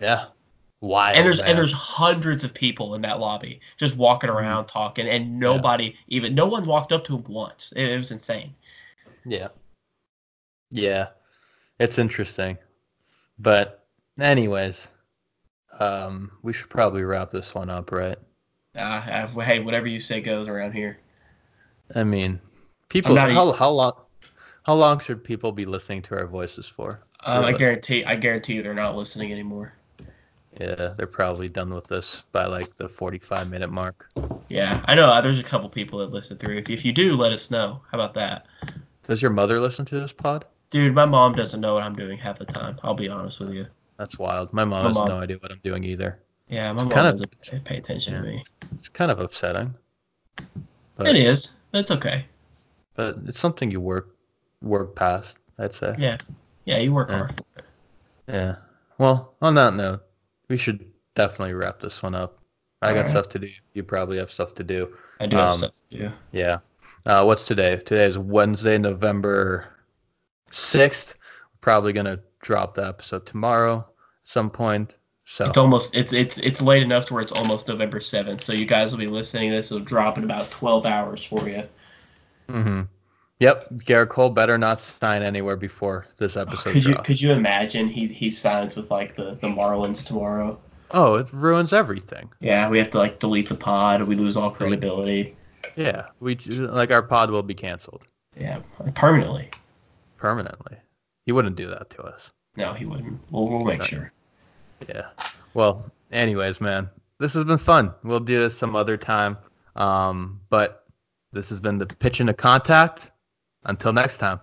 Speaker 1: Yeah. Wild.
Speaker 2: And there's
Speaker 1: man.
Speaker 2: and there's hundreds of people in that lobby just walking
Speaker 1: Mm-hmm.
Speaker 2: around talking, and nobody even no one walked up to him once. It, it was insane.
Speaker 1: Yeah. Yeah. It's interesting. But anyways, um, we should probably wrap this one up, right?
Speaker 2: Uh, uh, hey, whatever you say goes around here.
Speaker 1: I mean, people how how long how long should people be listening to our voices for?
Speaker 2: Um, I guarantee I guarantee you they're not listening anymore.
Speaker 1: Yeah, they're probably done with this by like the 45 minute mark.
Speaker 2: Yeah, I know. uh, There's a couple people that listen through. If, if you do, let us know. How about that?
Speaker 1: Does your mother listen to this pod?
Speaker 2: Dude, my mom doesn't know what I'm doing half the time. I'll be honest with you.
Speaker 1: That's wild. My mom
Speaker 2: My
Speaker 1: has
Speaker 2: mom-
Speaker 1: no idea what I'm doing either.
Speaker 2: Yeah, my mom
Speaker 1: kind of-
Speaker 2: doesn't pay- pay attention to me.
Speaker 1: It's kind of upsetting.
Speaker 2: It is. That's okay.
Speaker 1: but it's something you work work past, I'd say.
Speaker 2: Yeah. Yeah, you work
Speaker 1: Yeah.
Speaker 2: hard.
Speaker 1: Yeah. Well, on that note, we should definitely wrap this one up. I got
Speaker 2: Alright.
Speaker 1: stuff to do. You probably have stuff to do.
Speaker 2: I do have
Speaker 1: Um,
Speaker 2: stuff to do.
Speaker 1: Yeah. Uh, what's today? Today is Wednesday, November 6th. Probably going to drop the episode tomorrow at some point. So,
Speaker 2: It's almost it's it's it's late enough to where it's almost November seventh. So you guys will be listening. This will drop in about twelve hours for you.
Speaker 1: Mm-hmm. yep. Gerrit Cole better not sign anywhere before this episode
Speaker 2: Could you could you imagine he he signs with like the the Marlins tomorrow?
Speaker 1: Oh, it ruins everything.
Speaker 2: Yeah, we have to like delete the pod. We lose all credibility.
Speaker 1: Yeah. We like our pod will be canceled
Speaker 2: Yeah, permanently.
Speaker 1: permanently. He wouldn't do that to us.
Speaker 2: No, he wouldn't. We'll, we'll make sure.
Speaker 1: Yeah. Well, anyways, man, this has been fun. We'll do this some other time. Um, but this has been the pitch into contact. Until next time.